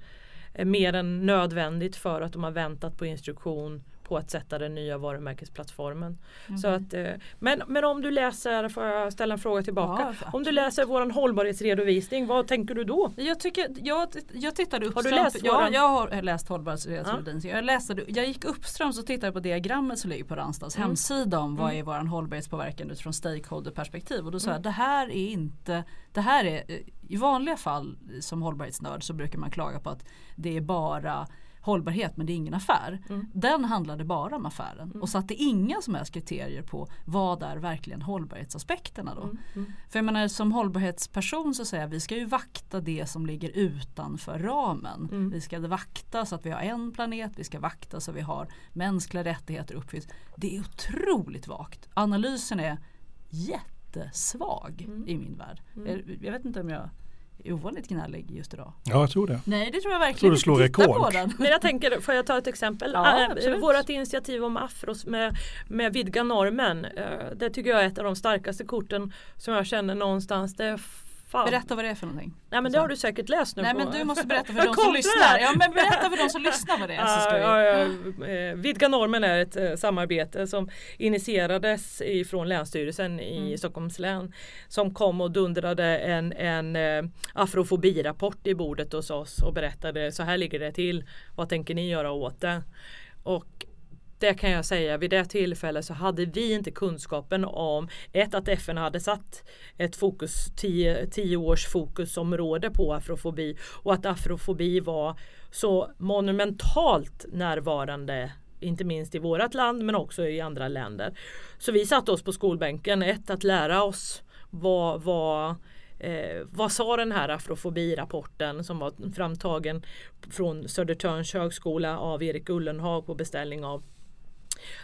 eh, mer än nödvändigt för att de har väntat på instruktion på att sätta den nya varumärkesplattformen. Mm. Så att, eh, men, men om du läser, får jag ställa en fråga tillbaka? Ja, om du läser vår hållbarhetsredovisning, vad tänker du då? Jag, tycker, jag, jag tittade Har du uppströms. läst ja, jag har läst hållbarhetsredovisning. Jag, läste, jag gick uppströms och tittade på diagrammet som ligger på Randstads Mm. hemsida om vad Mm. är vår hållbarhetspåverkan utifrån stakeholder-perspektiv. Och då sa Mm. jag det här är inte, det här är i vanliga fall som hållbarhetsnörd så brukar man klaga på att det är bara hållbarhet men det är ingen affär. Mm. Den handlade bara om affären och satte inga som helst kriterier på vad är verkligen hållbarhetsaspekterna då. Mm. För jag menar som hållbarhetsperson så säger jag vi ska ju vakta det som ligger utanför ramen. Mm. Vi ska vakta så att vi har en planet, vi ska vakta så att vi har mänskliga rättigheter uppfylls. Det är otroligt vagt. Analysen är jättesvag Mm. i min värld. Jag, jag vet inte om jag ovanligt gnällig just idag. Ja, jag tror det. Nej det tror jag tror verkligen du slår inte. Titta rekord. Men jag tänker, får jag ta ett exempel? Ja, Äh. Vårat initiativ om afros med, med vidga normen. eh, Det tycker jag är ett av de starkaste korten som jag känner någonstans. Det är fan. Berätta vad det är för någonting. Nej men det har du säkert läst nu Nej på. men du måste berätta för de som lyssnar. Ja men berätta för de som lyssnar vad det är. Så ska vi... Ja, ja, ja. Eh, Vidga normen är ett eh, samarbete som initierades ifrån Länsstyrelsen i Mm. Stockholms län. Som kom och dundrade en, en eh, afrofobirapport i bordet hos oss och berättade så här ligger det till. Vad tänker ni göra åt det? Och det kan jag säga, vid det tillfället så hade vi inte kunskapen om ett att FN hade satt ett fokus, tio, tio års fokusområde på afrofobi och att afrofobi var så monumentalt närvarande inte minst i vårt land men också i andra länder. Så vi satte oss på skolbänken, ett att lära oss vad, vad Eh, vad sa den här afrofobirapporten som var framtagen från Södertörns högskola av Erik Ullenhag på beställning av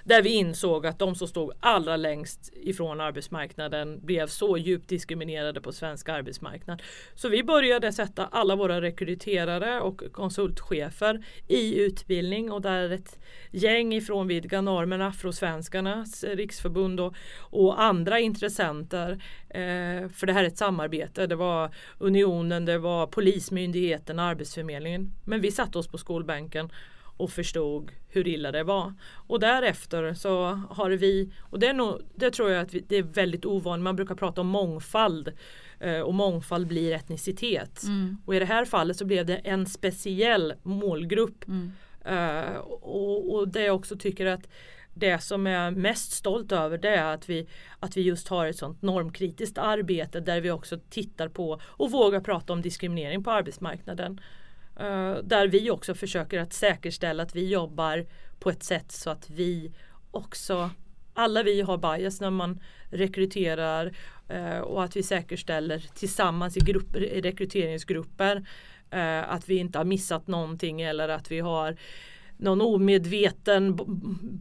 där vi insåg att de som stod allra längst ifrån arbetsmarknaden blev så djupt diskriminerade på svensk arbetsmarknad. Så vi började sätta alla våra rekryterare och konsultchefer i utbildning och där ett gäng ifrån Vidga normen, Afrosvenskarnas riksförbund och, och andra intressenter. Eh, för det här är ett samarbete. Det var Unionen, det var Polismyndigheten, Arbetsförmedlingen. Men vi satte oss på skolbänken och förstod hur illa det var. Och därefter så har vi, och det, är nog, det tror jag att vi, det är väldigt ovanligt, man brukar prata om mångfald eh, och mångfald blir etnicitet. Mm. Och i det här fallet så blev det en speciell målgrupp. Mm. Eh, och, och det jag också tycker att det som jag är mest stolt över det är att vi, att vi just har ett sånt normkritiskt arbete där vi också tittar på och vågar prata om diskriminering på arbetsmarknaden. Eh, där vi också försöker att säkerställa att vi jobbar på ett sätt så att vi också alla vi har bias när man rekryterar eh, och att vi säkerställer tillsammans i, grupp, i rekryteringsgrupper eh, att vi inte har missat någonting eller att vi har någon omedveten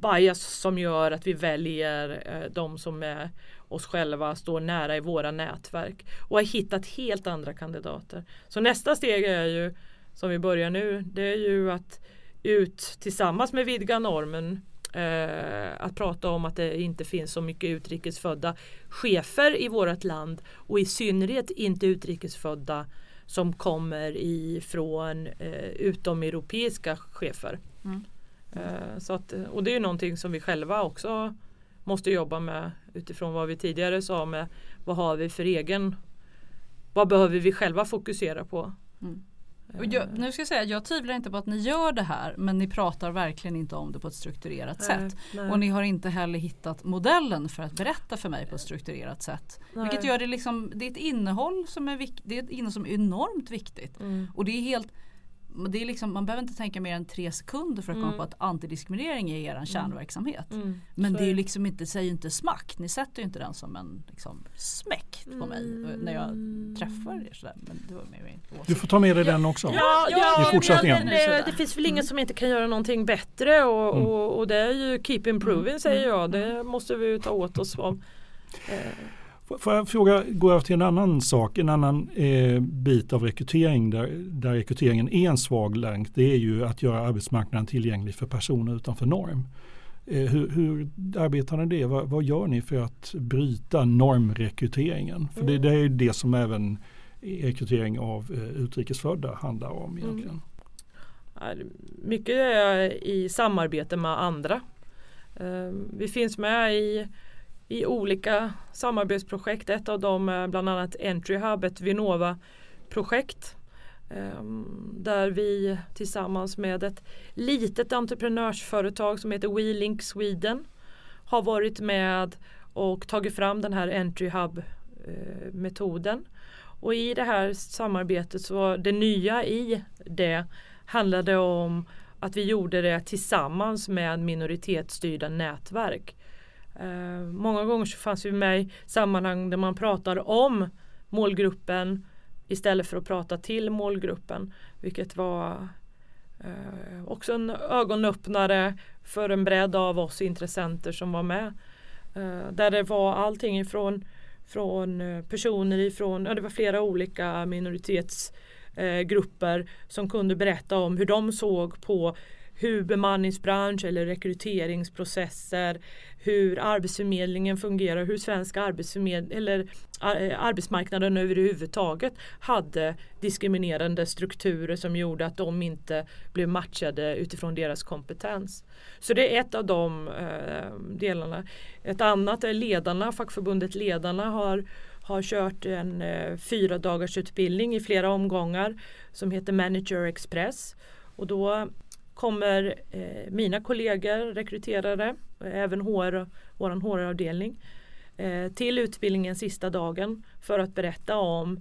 bias som gör att vi väljer de som är oss själva, står nära i våra nätverk och har hittat helt andra kandidater. Så nästa steg är ju som vi börjar nu, det är ju att ut tillsammans med vidga normen eh, att prata om att det inte finns så mycket utrikesfödda chefer i vårt land och i synnerhet inte utrikesfödda som kommer ifrån eh, utomeuropeiska chefer. Mm. Eh, så att, och det är ju någonting som vi själva också måste jobba med utifrån vad vi tidigare sa med vad har vi för egen vad behöver vi själva fokusera på? Mm. Och jag, nu ska jag säga, jag tvivlar inte på att ni gör det här men ni pratar verkligen inte om det på ett strukturerat Nej, sätt. nej. Och ni har inte heller hittat modellen för att berätta för mig på ett strukturerat sätt. Nej. Vilket gör det liksom, det är ett innehåll som är, vik- det är, ett innehåll som är enormt viktigt. Mm. Och det är helt det är liksom, man behöver inte tänka mer än tre sekunder för att komma Mm. på att antidiskriminering är er kärnverksamhet. Mm. Men Så det är liksom inte, säger inte smack. Ni sätter ju inte den som en liksom, smäck på mig när jag träffar er. Sådär. Men det var med. Du får ta med dig den också. Ja, ja, I fortsättningen. det, det finns väl ingen som inte kan göra någonting bättre och, Mm. och, och det är ju keep improving säger jag. Det måste vi ju ta åt oss av. Eh, Får- jag fråga, gå över till en annan sak, en annan eh, bit av rekrytering där, där rekryteringen är en svag länk. Det är ju att göra arbetsmarknaden tillgänglig för personer utanför norm. Eh, hur, hur arbetar ni det? Vad, vad gör ni för att bryta normrekryteringen? För det, det är ju det som även rekrytering av eh, utrikesfödda handlar om egentligen. är mycket är i samarbete med andra. Ehm, vi finns med i, i olika samarbetsprojekt. Ett av dem är bland annat Entry Hub, ett Vinnova-projekt. Ehm, där vi tillsammans med ett litet entreprenörsföretag som heter WeLink Sweden har varit med och tagit fram den här Entry Hub-metoden. Eh, och i det här samarbetet så var det nya i det handlade om att vi gjorde det tillsammans med minoritetsstyrda nätverk. Eh, många gånger så fanns vi med i sammanhang där man pratar om målgruppen istället för att prata till målgruppen. Vilket var eh, också en ögonöppnare för en bredd av oss intressenter som var med. Eh, där det var allting ifrån från eh, personer ifrån, ja det var flera olika minoritetsgrupper eh, som kunde berätta om hur de såg på hur bemanningsbransch eller rekryteringsprocesser, hur arbetsförmedlingen fungerar, hur svenska arbetsförmed eller eh, arbetsmarknaden överhuvudtaget hade diskriminerande strukturer som gjorde att de inte blev matchade utifrån deras kompetens. Så det är ett av de eh, delarna. Ett annat är ledarna, fackförbundet Ledarna har har kört en eh, fyra dagars utbildning i flera omgångar som heter Manager Express. Och då kommer eh, mina kollegor, rekryterare, även HR, vår HR-avdelning eh, till utbildningen sista dagen för att berätta om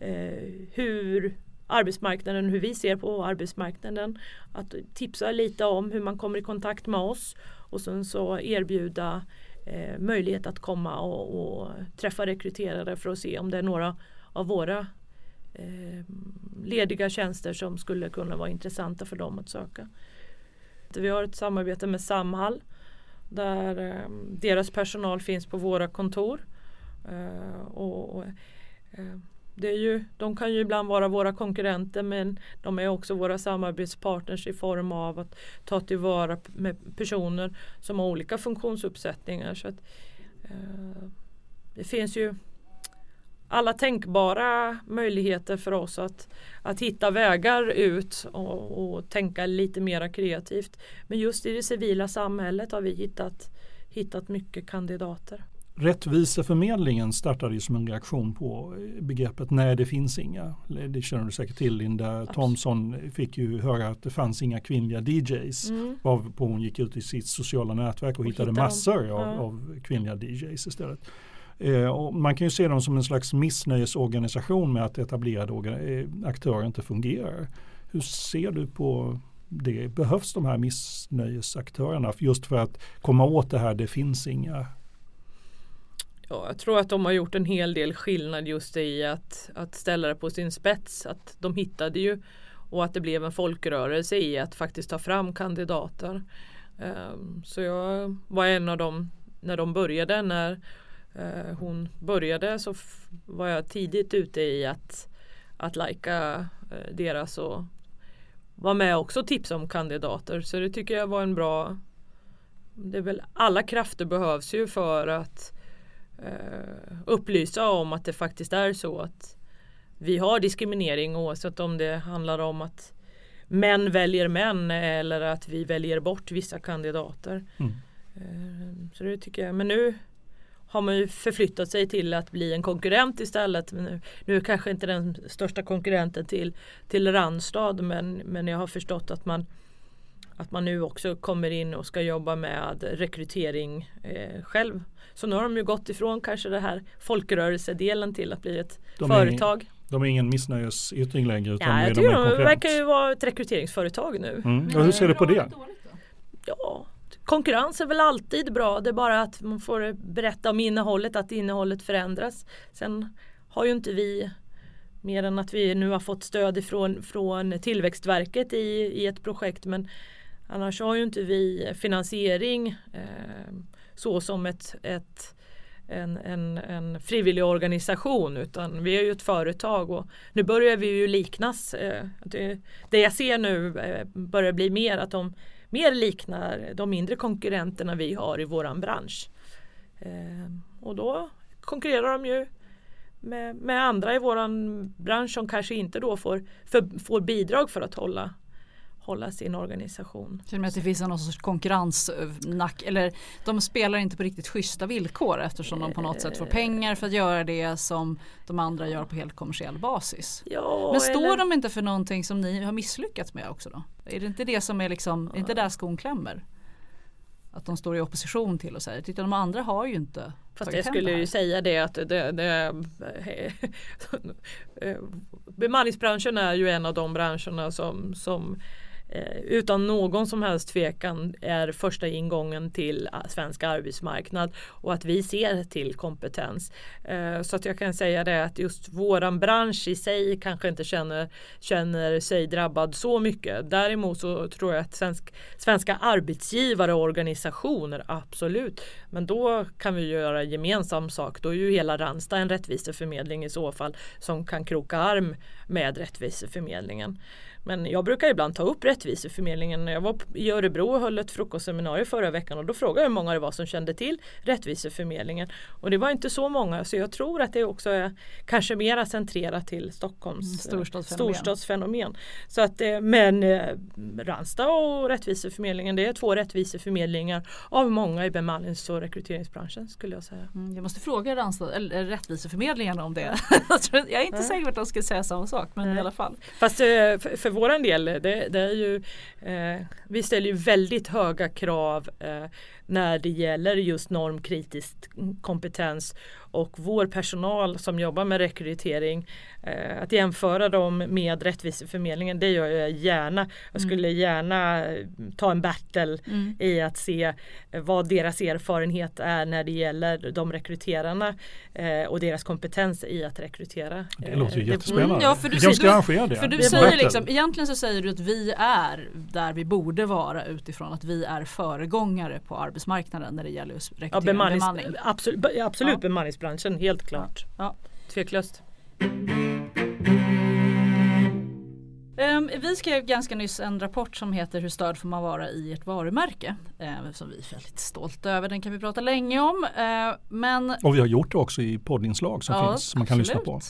eh, hur arbetsmarknaden, hur vi ser på arbetsmarknaden. Att tipsa lite om hur man kommer i kontakt med oss och sen så erbjuda eh, möjlighet att komma och, och, träffa rekryterare för att se om det är några av våra eh, lediga tjänster som skulle kunna vara intressanta för dem att söka. Vi har ett samarbete med Samhall där eh, deras personal finns på våra kontor. Eh, och, och ehm, det är ju, de kan ju ibland vara våra konkurrenter men de är också våra samarbetspartners i form av att ta tillvara med personer som har olika funktionsuppsättningar. Så att, eh, det finns ju alla tänkbara möjligheter för oss att, att hitta vägar ut och, och tänka lite mera kreativt. Men just i det civila samhället har vi hittat, hittat mycket kandidater. Rättviseförmedlingen startade ju som en reaktion på begreppet nej det finns inga. Det känner du säkert till Linda Thomsson fick ju höra att det fanns inga kvinnliga DJs. Mm. Varpå hon gick ut i sitt sociala nätverk och, och hittade massor av, ja. av, kvinnliga DJs istället. Eh, man kan ju se dem som en slags missnöjesorganisation med att etablerade eh, aktörer inte fungerar. Hur ser du på det? Behövs de här missnöjesaktörerna just för att komma åt det här det finns inga Ja, jag tror att de har gjort en hel del skillnad just i att, att ställa det på sin spets. Att de hittade ju och att det blev en folkrörelse i att faktiskt ta fram kandidater. Um, så jag var en av dem när de började. När hon började så var jag tidigt ute i att, att lajka eh, deras och vara med också och tipsa om kandidater. Så det tycker jag var en bra det är väl, alla krafter behövs ju för att eh, upplysa om att det faktiskt är så att vi har diskriminering oavsett om det handlar om att män väljer män eller att vi väljer bort vissa kandidater. Mm. Eh, så det tycker jag. Men nu har man ju förflyttat sig till att bli en konkurrent istället. Nu, nu är kanske inte den största konkurrenten till, till Randstad men, men jag har förstått att man, att man nu också kommer in och ska jobba med rekrytering eh, själv. Så nu har de ju gått ifrån kanske det här folkrörelsedelen till att bli ett de företag. Är, de är ingen missnöjesyttring längre utan ja, jag de de verkar ju vara ett rekryteringsföretag nu. Mm. Hur ser du på det? Ja, konkurrens är väl alltid bra. Det är bara att man får berätta om innehållet, att innehållet förändras. Sen har ju inte vi mer än att vi nu har fått stöd ifrån från Tillväxtverket i, i ett projekt men annars har ju inte vi finansiering eh, så som ett, ett en, en, en frivillig organisation utan vi är ju ett företag och nu börjar vi ju liknas. Eh, det, det jag ser nu eh, börjar bli mer att de mer liknar de mindre konkurrenterna vi har i våran bransch. Ehm, och då konkurrerar de ju med, med, andra i våran bransch som kanske inte då får, för, får bidrag för att hålla, hålla sin organisation. Känner att det finns någon sorts konkurrensnack eller de spelar inte på riktigt schyssta villkor eftersom de på något sätt får pengar för att göra det som de andra gör på helt kommersiell basis. Ja, Men står eller- de inte för någonting som ni har misslyckats med också då? Är det inte det som är liksom, är inte där skon klämmer? Att de står i opposition till och säger, titta de andra har ju inte Fast jag skulle det här." ju säga det att det, det, eh, bemanningsbranschen är ju en av de branscherna som, som Eh, utan någon som helst tvekan är första ingången till eh, svensk arbetsmarknad och att vi ser till kompetens. Eh, så att jag kan säga det att just våran bransch i sig kanske inte känner, känner sig drabbad så mycket. Däremot så tror jag att svensk, svenska arbetsgivare och organisationer absolut. Men då kan vi göra gemensam sak. Då är ju hela Ranstad en rättviseförmedling i så fall som kan kroka arm med rättviseförmedlingen. Men jag brukar ibland ta upp rättviseförmedlingen. Jag var i Örebro och höll ett frukostseminarium förra veckan och då frågade jag hur många det var som kände till rättviseförmedlingen. Och det var inte så många så jag tror att det också är kanske mera centrerat till Stockholms Mm, eh, storstadsfenomen. storstadsfenomen. Så att, eh, men eh, Ranstad och rättviseförmedlingen det är två rättviseförmedlingar av många i bemannings och rekryteringsbranschen skulle jag säga. Mm, Jag måste fråga Randstad, eller Rättviseförmedlingen om det. jag är inte säker på att de ska säga samma sak men i alla fall. Fast för, för våran del, det, det är ju, eh, vi ställer ju väldigt höga krav eh, när det gäller just normkritisk kompetens och vår personal som jobbar med rekrytering eh, att jämföra dem med rättviseförmedlingen det gör jag gärna. Jag skulle gärna eh, ta en battle Mm. i att se eh, vad deras erfarenhet är när det gäller de rekryterarna eh, och deras kompetens i att rekrytera. Det låter ju Eh, jättespännande. Mm, ja, för du, kanske ska arrangera det. För du säger liksom, egentligen så säger du att vi är där vi borde vara utifrån att vi är föregångare på arbetsmarknaden när det gäller just Ja, rekrytering och bemannings, bemanning. absolut, absolut Ja. bemanningsbranschen, helt klart. Ja. Tveklöst. Ehm, vi skrev ganska nyss en rapport som heter Hur störd får man vara i ett varumärke? Ehm, som vi är väldigt stolta över, den kan vi prata länge om. Ehm, men Och vi har gjort det också i poddinslag som Ja, finns som man kan lyssna på.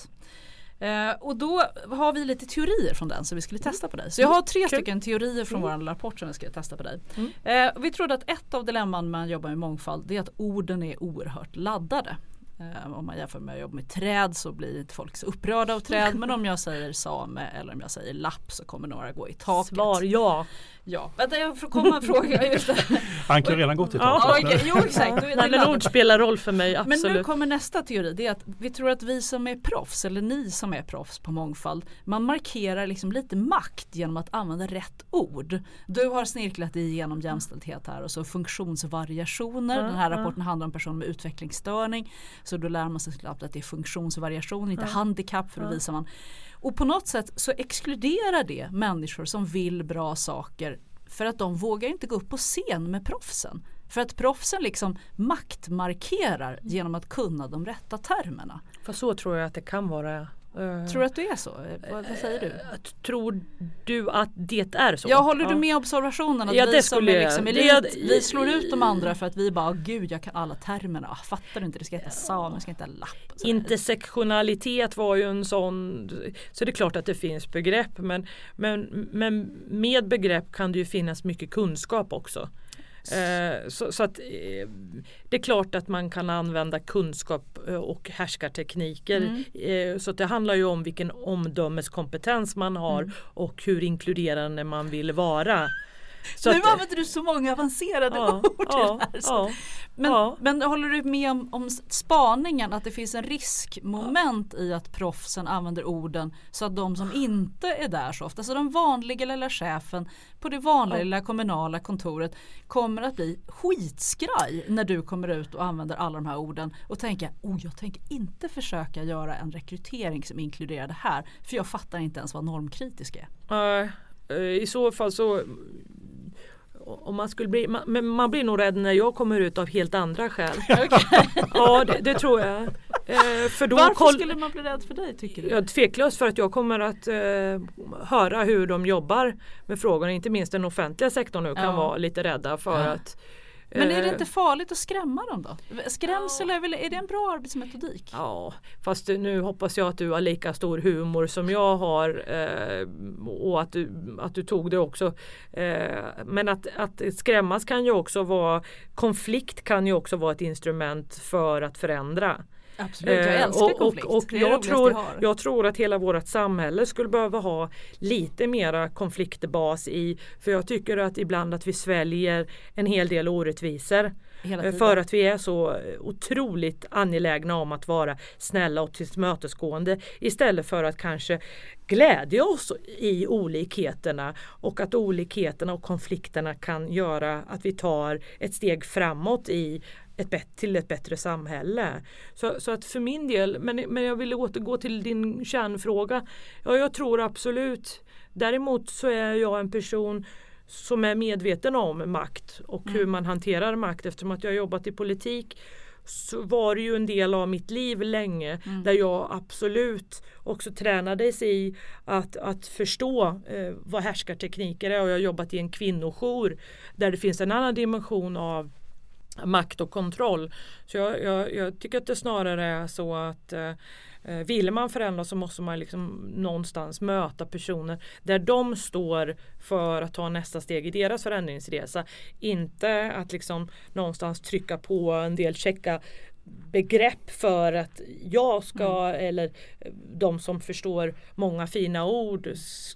Eh, och då har vi lite teorier från den som vi skulle testa på dig. Så jag har tre stycken teorier från vår rapport som vi ska testa på dig. Eh, vi trodde att ett av dilemman med att jobba med mångfald det är att orden är oerhört laddade. Eh, om man jämför med att jobba med träd så blir inte folk så upprörda av träd men om jag säger same eller om jag säger lapp så kommer några gå i taket. Svar ja. Ja, vänta jag får komma och fråga. Just det. Anka har redan gått i Ja, taket. okej, jo exakt. Det Men ord spelar roll för mig, Men absolut. nu kommer nästa teori. Det är att vi tror att vi som är proffs eller ni som är proffs på mångfald. Man markerar liksom lite makt genom att använda rätt ord. Du har snirklat igenom jämställdhet här och så funktionsvariationer. Den här rapporten handlar om personer med utvecklingsstörning. Så då lär man sig såklart att det är funktionsvariation, inte handikapp för då visar man. Och på något sätt så exkluderar det människor som vill bra saker för att de vågar inte gå upp på scen med proffsen. För att proffsen liksom maktmarkerar genom att kunna de rätta termerna. För så tror jag att det kan vara. Eh, Tror du att det är så? Vad, vad säger du? Tror du att det är så? Ja, håller du med observationen att Ja, vi som är jag- liksom elit, det- vi slår ut de andra för att vi bara, gud jag kan alla termerna, Ah, fattar du inte, det ska heta sam, det ska heta lapp. Intersektionalitet var ju en sån, så det är klart att det finns begrepp men, men, men med begrepp kan det ju finnas mycket kunskap också. Eh, så, så att eh, det är klart att man kan använda kunskap eh, och härskartekniker. Eh, så det handlar ju om vilken omdömeskompetens man har och hur inkluderande man vill vara. Så nu att- använder du så många avancerade Ja, ord ja, här. Ja, men, men håller du med om, om spaningen att det finns en riskmoment i att proffsen använder orden så att de som inte är där så ofta, så den vanliga lilla chefen på det vanliga lilla kommunala kontoret kommer att bli skitskraj när du kommer ut och använder alla de här orden och tänka oh jag tänker inte försöka göra en rekrytering som inkluderar det här för jag fattar inte ens vad normkritisk är. Eh, I så fall så om man skulle bli, man, men man blir nog rädd när jag kommer ut av helt andra skäl. ja det, det tror jag. Eh, för då Varför skulle man bli rädd för dig tycker du? Ja, tveklöst för att jag kommer att eh, höra hur de jobbar med frågorna. Inte minst den offentliga sektorn nu kan Ja. vara lite rädda för Ja. att Men är det Eh, inte farligt att skrämma dem då? Skrämsel är väl, är det en bra arbetsmetodik? Ja, fast nu hoppas jag att du har lika stor humor som jag har eh, och att du, att du tog det också. Eh, men att, att skrämmas kan ju också vara, konflikt kan ju också vara ett instrument för att förändra. Absolut, jag Eh, älskar och, konflikt. Och, och Det är det jag, roligaste tror, jag tror att hela vårt samhälle skulle behöva ha lite mera konfliktbas i. För jag tycker att ibland att vi sväljer en hel del orättvisor. Eh. För att vi är så otroligt angelägna om att vara snälla och tillmötesgående istället för att kanske glädja oss i olikheterna och att olikheterna och konflikterna kan göra att vi tar ett steg framåt i ett till ett bättre samhälle. Så, så att för min del, men, men jag vill återgå till din kärnfråga. Ja, jag tror absolut. Däremot så är jag en person som är medveten om makt och hur man hanterar makt eftersom att jag har jobbat i politik så var det ju en del av mitt liv länge där jag absolut också tränades i att, att förstå eh, vad härskartekniker är och jag har jobbat i en kvinnojour där det finns en annan dimension av makt och kontroll. Så jag, jag, jag tycker att det snarare är så att eh, eh, vill man förändra så måste man liksom någonstans möta personer där de står för att ta nästa steg i deras förändringsresa. Inte att liksom någonstans trycka på en del checka begrepp för att jag ska eller de som förstår många fina ord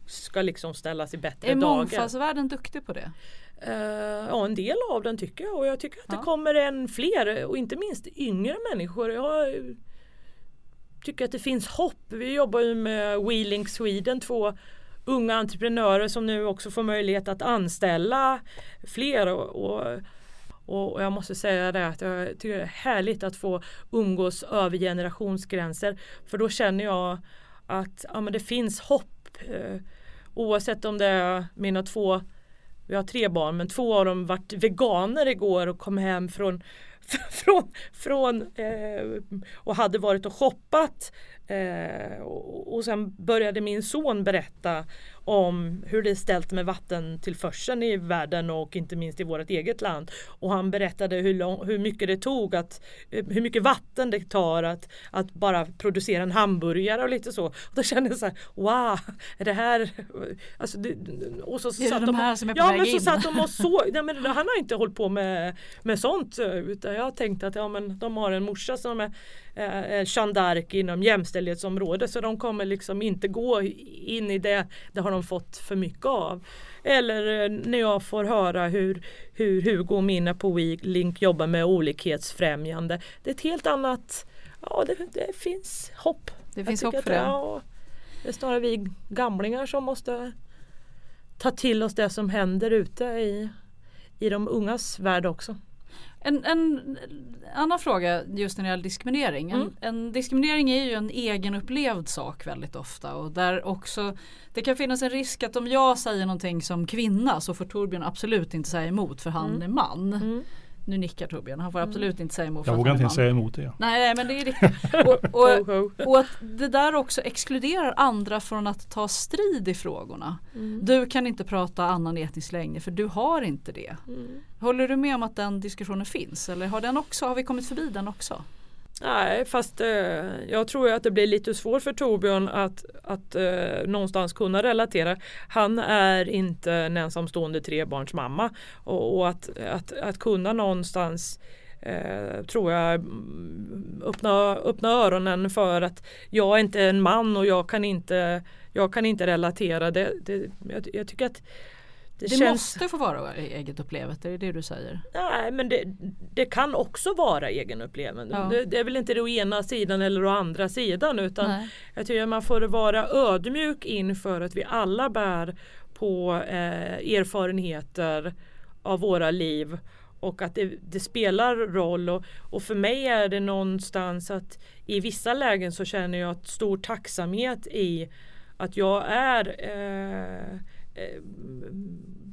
ska liksom ställas i bättre Är dagar. mångfaldsvärlden duktig på det? Eh, ja, en del av den tycker jag och jag tycker att Ja. det kommer än fler och inte minst yngre människor. Jag tycker att det finns hopp. Vi jobbar ju med Wheeling Sweden, två unga entreprenörer som nu också får möjlighet att anställa fler och, och och jag måste säga det att jag tycker det är härligt att få umgås över generationsgränser. För då känner jag att ja, men det finns hopp. Eh, oavsett om det är mina två, vi har tre barn men två av dem vart veganer igår och kom hem från från, från eh, och hade varit och shoppat eh, och, och sen började min son berätta om hur det är ställt med vattentillförseln i världen och inte minst i vårt eget land. Och han berättade hur, lång, hur mycket det tog att hur mycket vatten det tar att, att bara producera en hamburgare och lite så. Och då kände jag så här, wow, är det här alltså, det, och så, Är det satt de här som är på ja, väg men så in? satt de och så, nej, men han har inte hållit på med, med sånt utan jag tänkte att ja, men de har en morsa som är eh, Jeanne d'Arc inom jämställdhetsområdet så de kommer liksom inte gå in i det, det har de fått för mycket av. Eller eh, när jag får höra hur, hur Hugo och Minna på WeLink jobbar med olikhetsfrämjande. Det är ett helt annat, ja det, det finns hopp. Det finns hopp för det. Ja, det är snarare vi gamlingar som måste ta till oss det som händer ute i, i de ungas värld också. En, en annan fråga just när det gäller diskriminering. En, Mm. en diskriminering är ju en egenupplevd sak väldigt ofta och där också det kan finnas en risk att om jag säger någonting som kvinna så får Torbjörn absolut inte säga emot för han Mm. är man. Nu nickar Torbjörn, han får absolut inte säga emot för Jag vågar inte man. säga emot det. Nej, nej men det är riktigt. Och, och, och att det där också exkluderar andra från att ta strid i frågorna. Du kan inte prata annan etnisk längd för du har inte det. Håller du med om att den diskussionen finns eller har, den också, har vi kommit förbi den också? Nej, fast eh, jag tror att det blir lite svårt för Torbjörn att, att eh, någonstans kunna relatera. Han är inte en ensamstående trebarnsmamma och, och att, att, att kunna någonstans eh, tror jag mm, öppna, öppna öronen för att jag är inte en man och jag kan inte, jag kan inte relatera. Det, det, jag, jag tycker att det, Det, känns... måste få vara eget upplevet, är det det du säger? Nej men det, det kan också vara egenupplevande. Ja. Det, det är väl inte det å ena sidan eller å andra sidan utan Nej. jag tycker man får vara ödmjuk inför att vi alla bär på eh, erfarenheter av våra liv och att det, det spelar roll och, och för mig är det någonstans att i vissa lägen så känner jag ett stor tacksamhet i att jag är eh,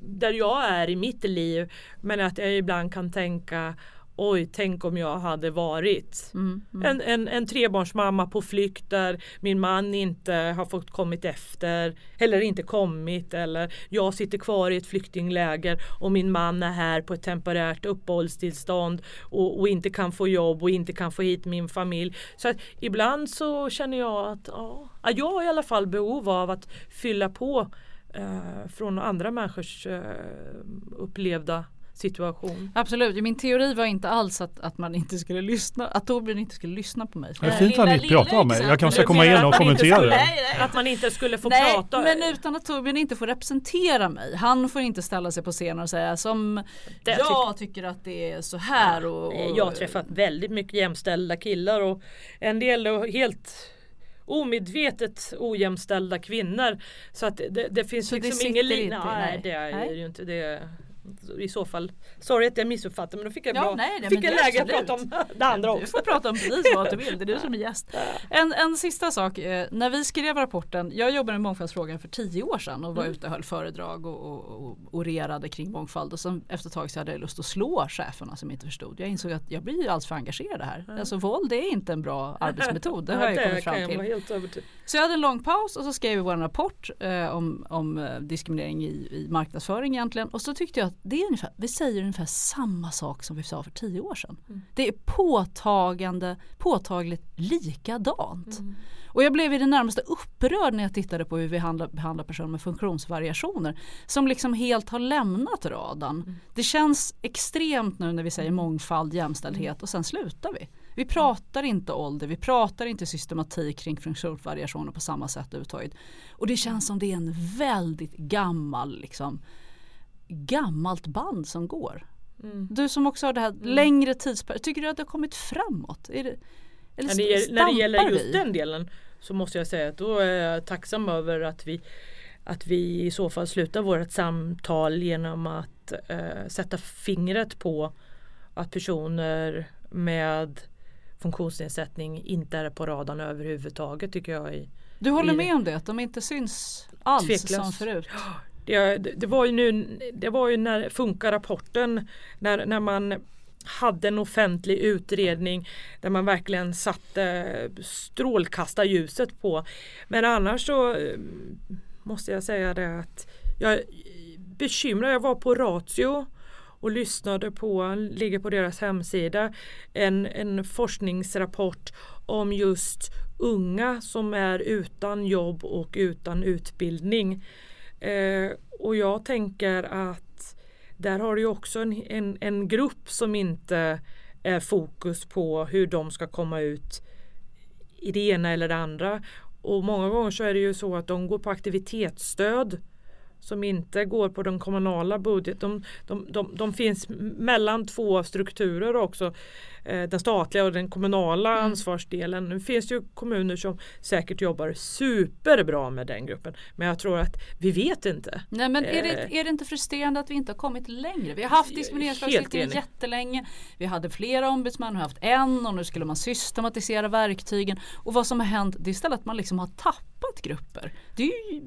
där jag är i mitt liv men att jag ibland kan tänka oj tänk om jag hade varit Mm, En, en, en trebarnsmamma på flykt där min man inte har fått kommit efter eller inte kommit eller jag sitter kvar i ett flyktingläger och min man är här på ett temporärt uppehållstillstånd och, och inte kan få jobb och inte kan få hit min familj. Så att ibland så känner jag att ja, jag har i alla fall behov av att fylla på eh, från andra människors eh, upplevda situation. Absolut, min teori var inte alls att, att man inte skulle lyssna, att Torbjörn inte skulle lyssna på mig. Det är fint att ni pratar om mig. Jag kanske ska komma igen och kommentera det. Att man inte skulle få Nej, prata. men utan att Torbjörn inte får representera mig. Han får inte ställa sig på scenen och säga som Det jag tycker att det är så här. Och, och, Jag har träffat väldigt mycket jämställda killar och en del är helt omedvetet ojämställda kvinnor. Så att det, det finns Så det liksom sitter ingen linje. Nej, det är ju inte det. I så fall, sorry att jag missuppfattade men då fick jag Ja, bra, nej, nej, fick men jag läge att prata om det andra Du också. får prata om precis vad du vill, det är du som är gäst. En, en sista sak, eh, när vi skrev rapporten, jag jobbade med mångfaldsfrågan för tio år sedan och var Mm. ute och höll föredrag och, och, och orerade kring mångfald och sen efter ett tag så hade jag lust att slå cheferna som inte förstod. Jag insåg att jag blir ju alldeles för engagerad här. Alltså våld är inte en bra arbetsmetod, det har jag ju kommit fram till. Så jag hade en lång paus och så skrev vi vår rapport eh, om, om eh, diskriminering i, i marknadsföring egentligen. Och så tyckte jag att det är ungefär, vi säger ungefär samma sak som vi sa för tio år sedan. Det är påtagande, påtagligt likadant. Och jag blev i det närmaste upprörd när jag tittade på hur vi handlar, behandlar personer med funktionsvariationer som liksom helt har lämnat radarn. Det känns extremt nu när vi säger mångfald, jämställdhet och sen slutar vi. Vi pratar inte ålder, vi pratar inte systematik kring funktionsvariationer på samma sätt överhuvudtaget. Och det känns som det är en väldigt gammal, liksom, gammalt band som går. Du som också har det här längre tidsperspektivet, tycker du att det har kommit framåt? Är det, eller När det, gäller- när det gäller just vi? den delen så måste jag säga att då är jag tacksam över att vi att vi i så fall slutar vårt samtal genom att eh, sätta fingret på att personer med funktionsnedsättning inte är på radarn överhuvudtaget tycker jag. I, Du håller i med om det, att de inte syns alls Tveklöst. som förut? Det, det, var ju nu, det var ju när Funka-rapporten när, när man hade en offentlig utredning där man verkligen satte strålkastarljuset på. Men annars så eh, måste jag säga det att jag är bekymrad. Jag var på Ratio och lyssnade på, ligger på deras hemsida, en, en forskningsrapport om just unga som är utan jobb och utan utbildning. Eh, och jag tänker att där har du också en, en, en grupp som inte är fokus på hur de ska komma ut i det ena eller det andra. Och många gånger så är det ju så att de går på aktivitetsstöd som inte går på den kommunala budgeten. De, de, de, de finns mellan två strukturer också. Eh, den statliga och den kommunala ansvarsdelen. Nu finns det ju kommuner som säkert jobbar superbra med den gruppen. Men jag tror att vi vet inte. Nej men är det, Eh. är det inte frustrerande att vi inte har kommit längre? Vi har haft enig. jättelänge. Vi hade flera ombudsmän, vi har haft en och nu skulle man systematisera verktygen. Och vad som har hänt det är istället att man liksom har tappat grupper. Det är ju,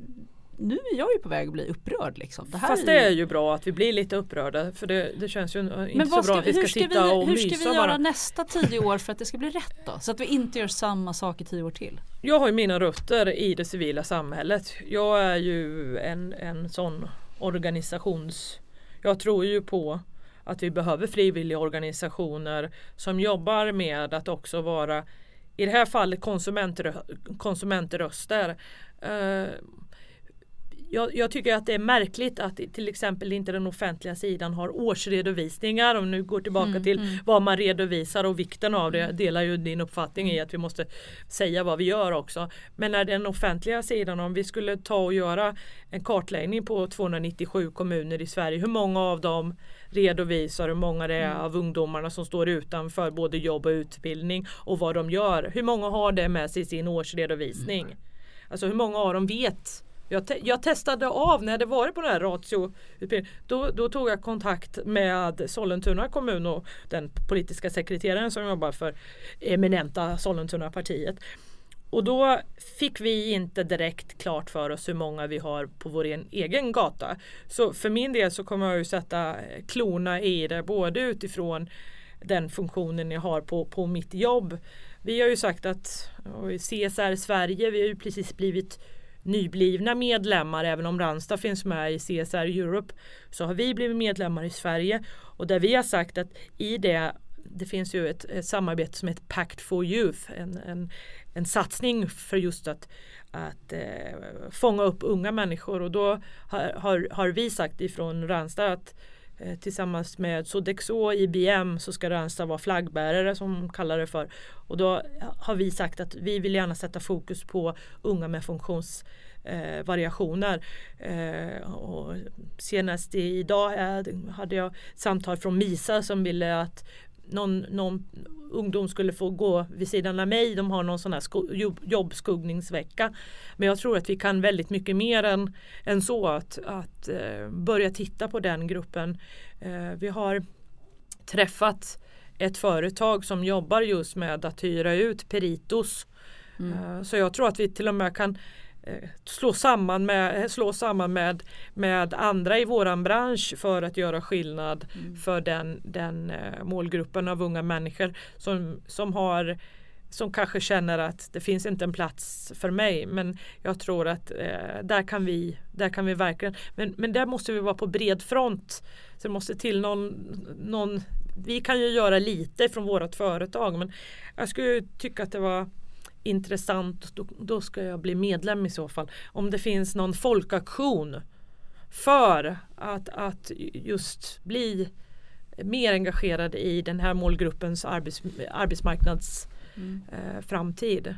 nu är jag ju på väg att bli upprörd liksom. Det Fast det är ju bra att vi blir lite upprörda för det, det känns ju inte Men så vad bra ska, att vi ska, ska sitta vi, och hur ska vi göra bara. nästa tio år för att det ska bli rätt då? Så att vi inte gör samma sak i tio år till. Jag har ju mina rötter i det civila samhället. Jag är ju en, en sån organisations... Jag tror ju på att vi behöver frivilliga organisationer som jobbar med att också vara i det här fallet konsumentrö, konsumentröster. Eh, jag, jag tycker att det är märkligt att till exempel inte den offentliga sidan har årsredovisningar. Om nu går tillbaka Mm, till mm. vad man redovisar och vikten av det. Jag delar ju din uppfattning i att vi måste säga vad vi gör också. Men när den offentliga sidan, om vi skulle ta och göra en kartläggning på 297 kommuner i Sverige. Hur många av dem redovisar hur många det är Mm. av ungdomarna som står utanför både jobb och utbildning och vad de gör. Hur många har det med sig i sin årsredovisning? Mm. Alltså hur många av dem vet jag, te- jag testade av när det var på den här ratio då, då tog jag kontakt med Sollentuna kommun och den politiska sekreteraren som jobbar för eminenta Sollentuna-partiet. Och då fick vi inte direkt klart för oss hur många vi har på vår egen gata. Så för min del så kommer jag ju sätta eh, klorna i det både utifrån den funktionen jag har på, på mitt jobb. Vi har ju sagt att CSR Sverige, vi har ju precis blivit nyblivna medlemmar även om Randstad finns med i CSR Europe så har vi blivit medlemmar i Sverige. Och där vi har sagt att i det det finns ju ett, ett samarbete som heter Pact for Youth en, en, en satsning för just att, att eh, fånga upp unga människor. Och då har, har, har vi sagt ifrån Ranstad att eh, Eh, tillsammans med Sodexo och IBM så ska Rönstad vara flaggbärare som de kallar det för. Och då har vi sagt att vi vill gärna sätta fokus på unga med funktionsvariationer. Eh, och senast idag hade jag samtal från MISA som ville att någon, någon ungdom skulle få gå vid sidan av mig. De har någon sån här jobbskuggningsvecka. Men jag tror att vi kan väldigt mycket mer än, än så att, att uh, börja titta på den gruppen. Uh, vi har träffat ett företag som jobbar just med att hyra ut Peritos. Mm. Uh, så jag tror att vi till och med kan Eh, slå samman, med, slå samman med, med andra i våran bransch för att göra skillnad mm. för den, den eh, målgruppen av unga människor som, som har som kanske känner att det finns inte en plats för mig men jag tror att eh, där, kan vi, där kan vi verkligen men, men där måste vi vara på bred front. Så det måste till någon, någon vi kan ju göra lite från vårt företag men jag skulle tycka att det var intressant, då, då ska jag bli medlem i så fall. Om det finns någon folkaktion för att, att just bli mer engagerad i den här målgruppens arbets, arbetsmarknads mm. eh, framtid.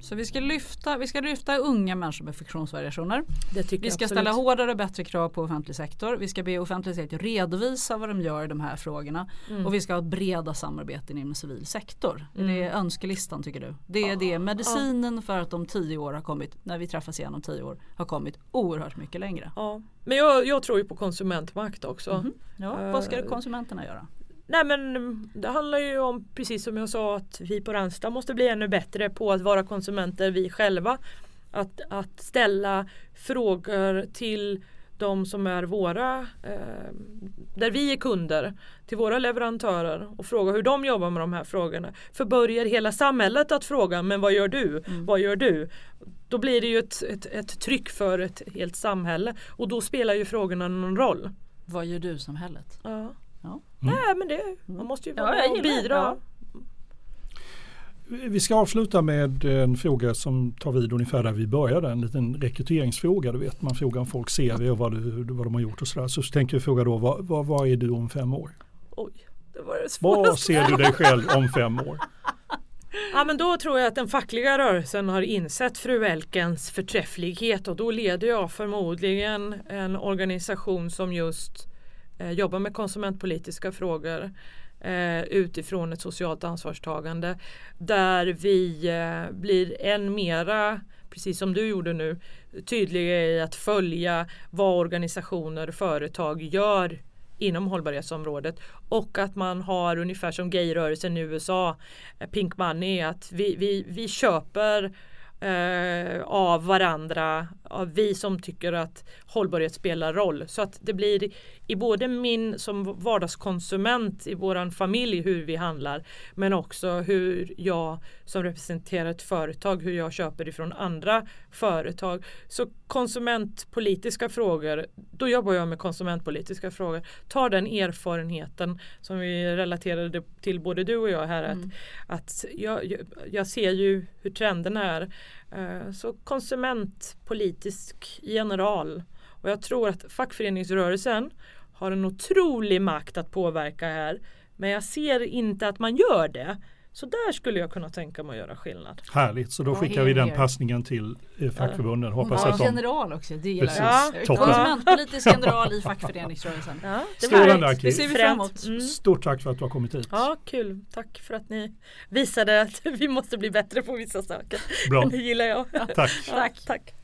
Så vi ska lyfta, vi ska lyfta unga människor med funktionsvariationer. vi ska absolut. ställa hårdare och bättre krav på offentlig sektor. Vi ska be offentlig sektor redovisa vad de gör i de här frågorna. Mm. Och vi ska ha breda samarbeten inom civil sektor. Mm. Det är önskelistan tycker du? Det är det medicinen för att de tio år har kommit, när vi träffas igen om tio år, har kommit oerhört mycket längre. Ja. Men jag, jag tror ju på konsumentmakt också. Mm -hmm. ja, uh, vad ska konsumenterna göra? Nej men det handlar ju om precis som jag sa att vi på Randstad måste bli ännu bättre på att vara konsumenter vi själva. Att, att ställa frågor till de som är våra, eh, där vi är kunder, till våra leverantörer och fråga hur de jobbar med de här frågorna. För börjar hela samhället att fråga, men vad gör du? Mm. Vad gör du? Då blir det ju ett, ett, ett, tryck för ett helt samhälle och då spelar ju frågorna någon roll. Vad gör du samhället? Ja. Ja, mm. Nej, men det, man måste ju vara ja, och bidra. Ja. Vi ska avsluta med en fråga som tar vid ungefär där vi började. En liten rekryteringsfråga. Du vet, man frågar om folk CV och vad, du, vad de har gjort och sådär. Så tänker vi fråga då, vad, vad, vad är du om fem år? Oj, det var det Vad ser du dig själv om fem år? Ja men då tror jag att den fackliga rörelsen har insett fru Elkens förträfflighet och då leder jag förmodligen en organisation som just eh, jobbar med konsumentpolitiska frågor eh, utifrån ett socialt ansvarstagande där vi eh, blir än mera, precis som du gjorde nu, tydliga i att följa vad organisationer och företag gör inom hållbarhetsområdet. Och att man har ungefär som gayrörelsen i USA, eh, Pink Money, att vi, vi, vi köper eh, av varandra, av vi som tycker att hållbarhet spelar roll. Så att det blir i både min som vardagskonsument i våran familj hur vi handlar men också hur jag som representerar ett företag hur jag köper ifrån andra företag. Så konsumentpolitiska frågor, då jobbar jag med konsumentpolitiska frågor. Tar den erfarenheten som vi relaterade till både du och jag här mm. att, att jag, jag ser ju hur trenderna är. Eh, så konsumentpolitisk general och jag tror att fackföreningsrörelsen har en otrolig makt att påverka här. Men jag ser inte att man gör det. Så där skulle jag kunna tänka mig att göra skillnad. Härligt, så då skickar vi den passningen till eh, fackförbunden. Hoppas ja, att de... general också, det gillar jag. Ja. Konsumentpolitisk general i fackföreningsrörelsen. Ja, det ser vi fram emot. Mm. Stort tack för att du har kommit hit. Ja, kul. Tack för att ni visade att vi måste bli bättre på vissa saker. Bra. Det gillar jag. Tack. tack. tack.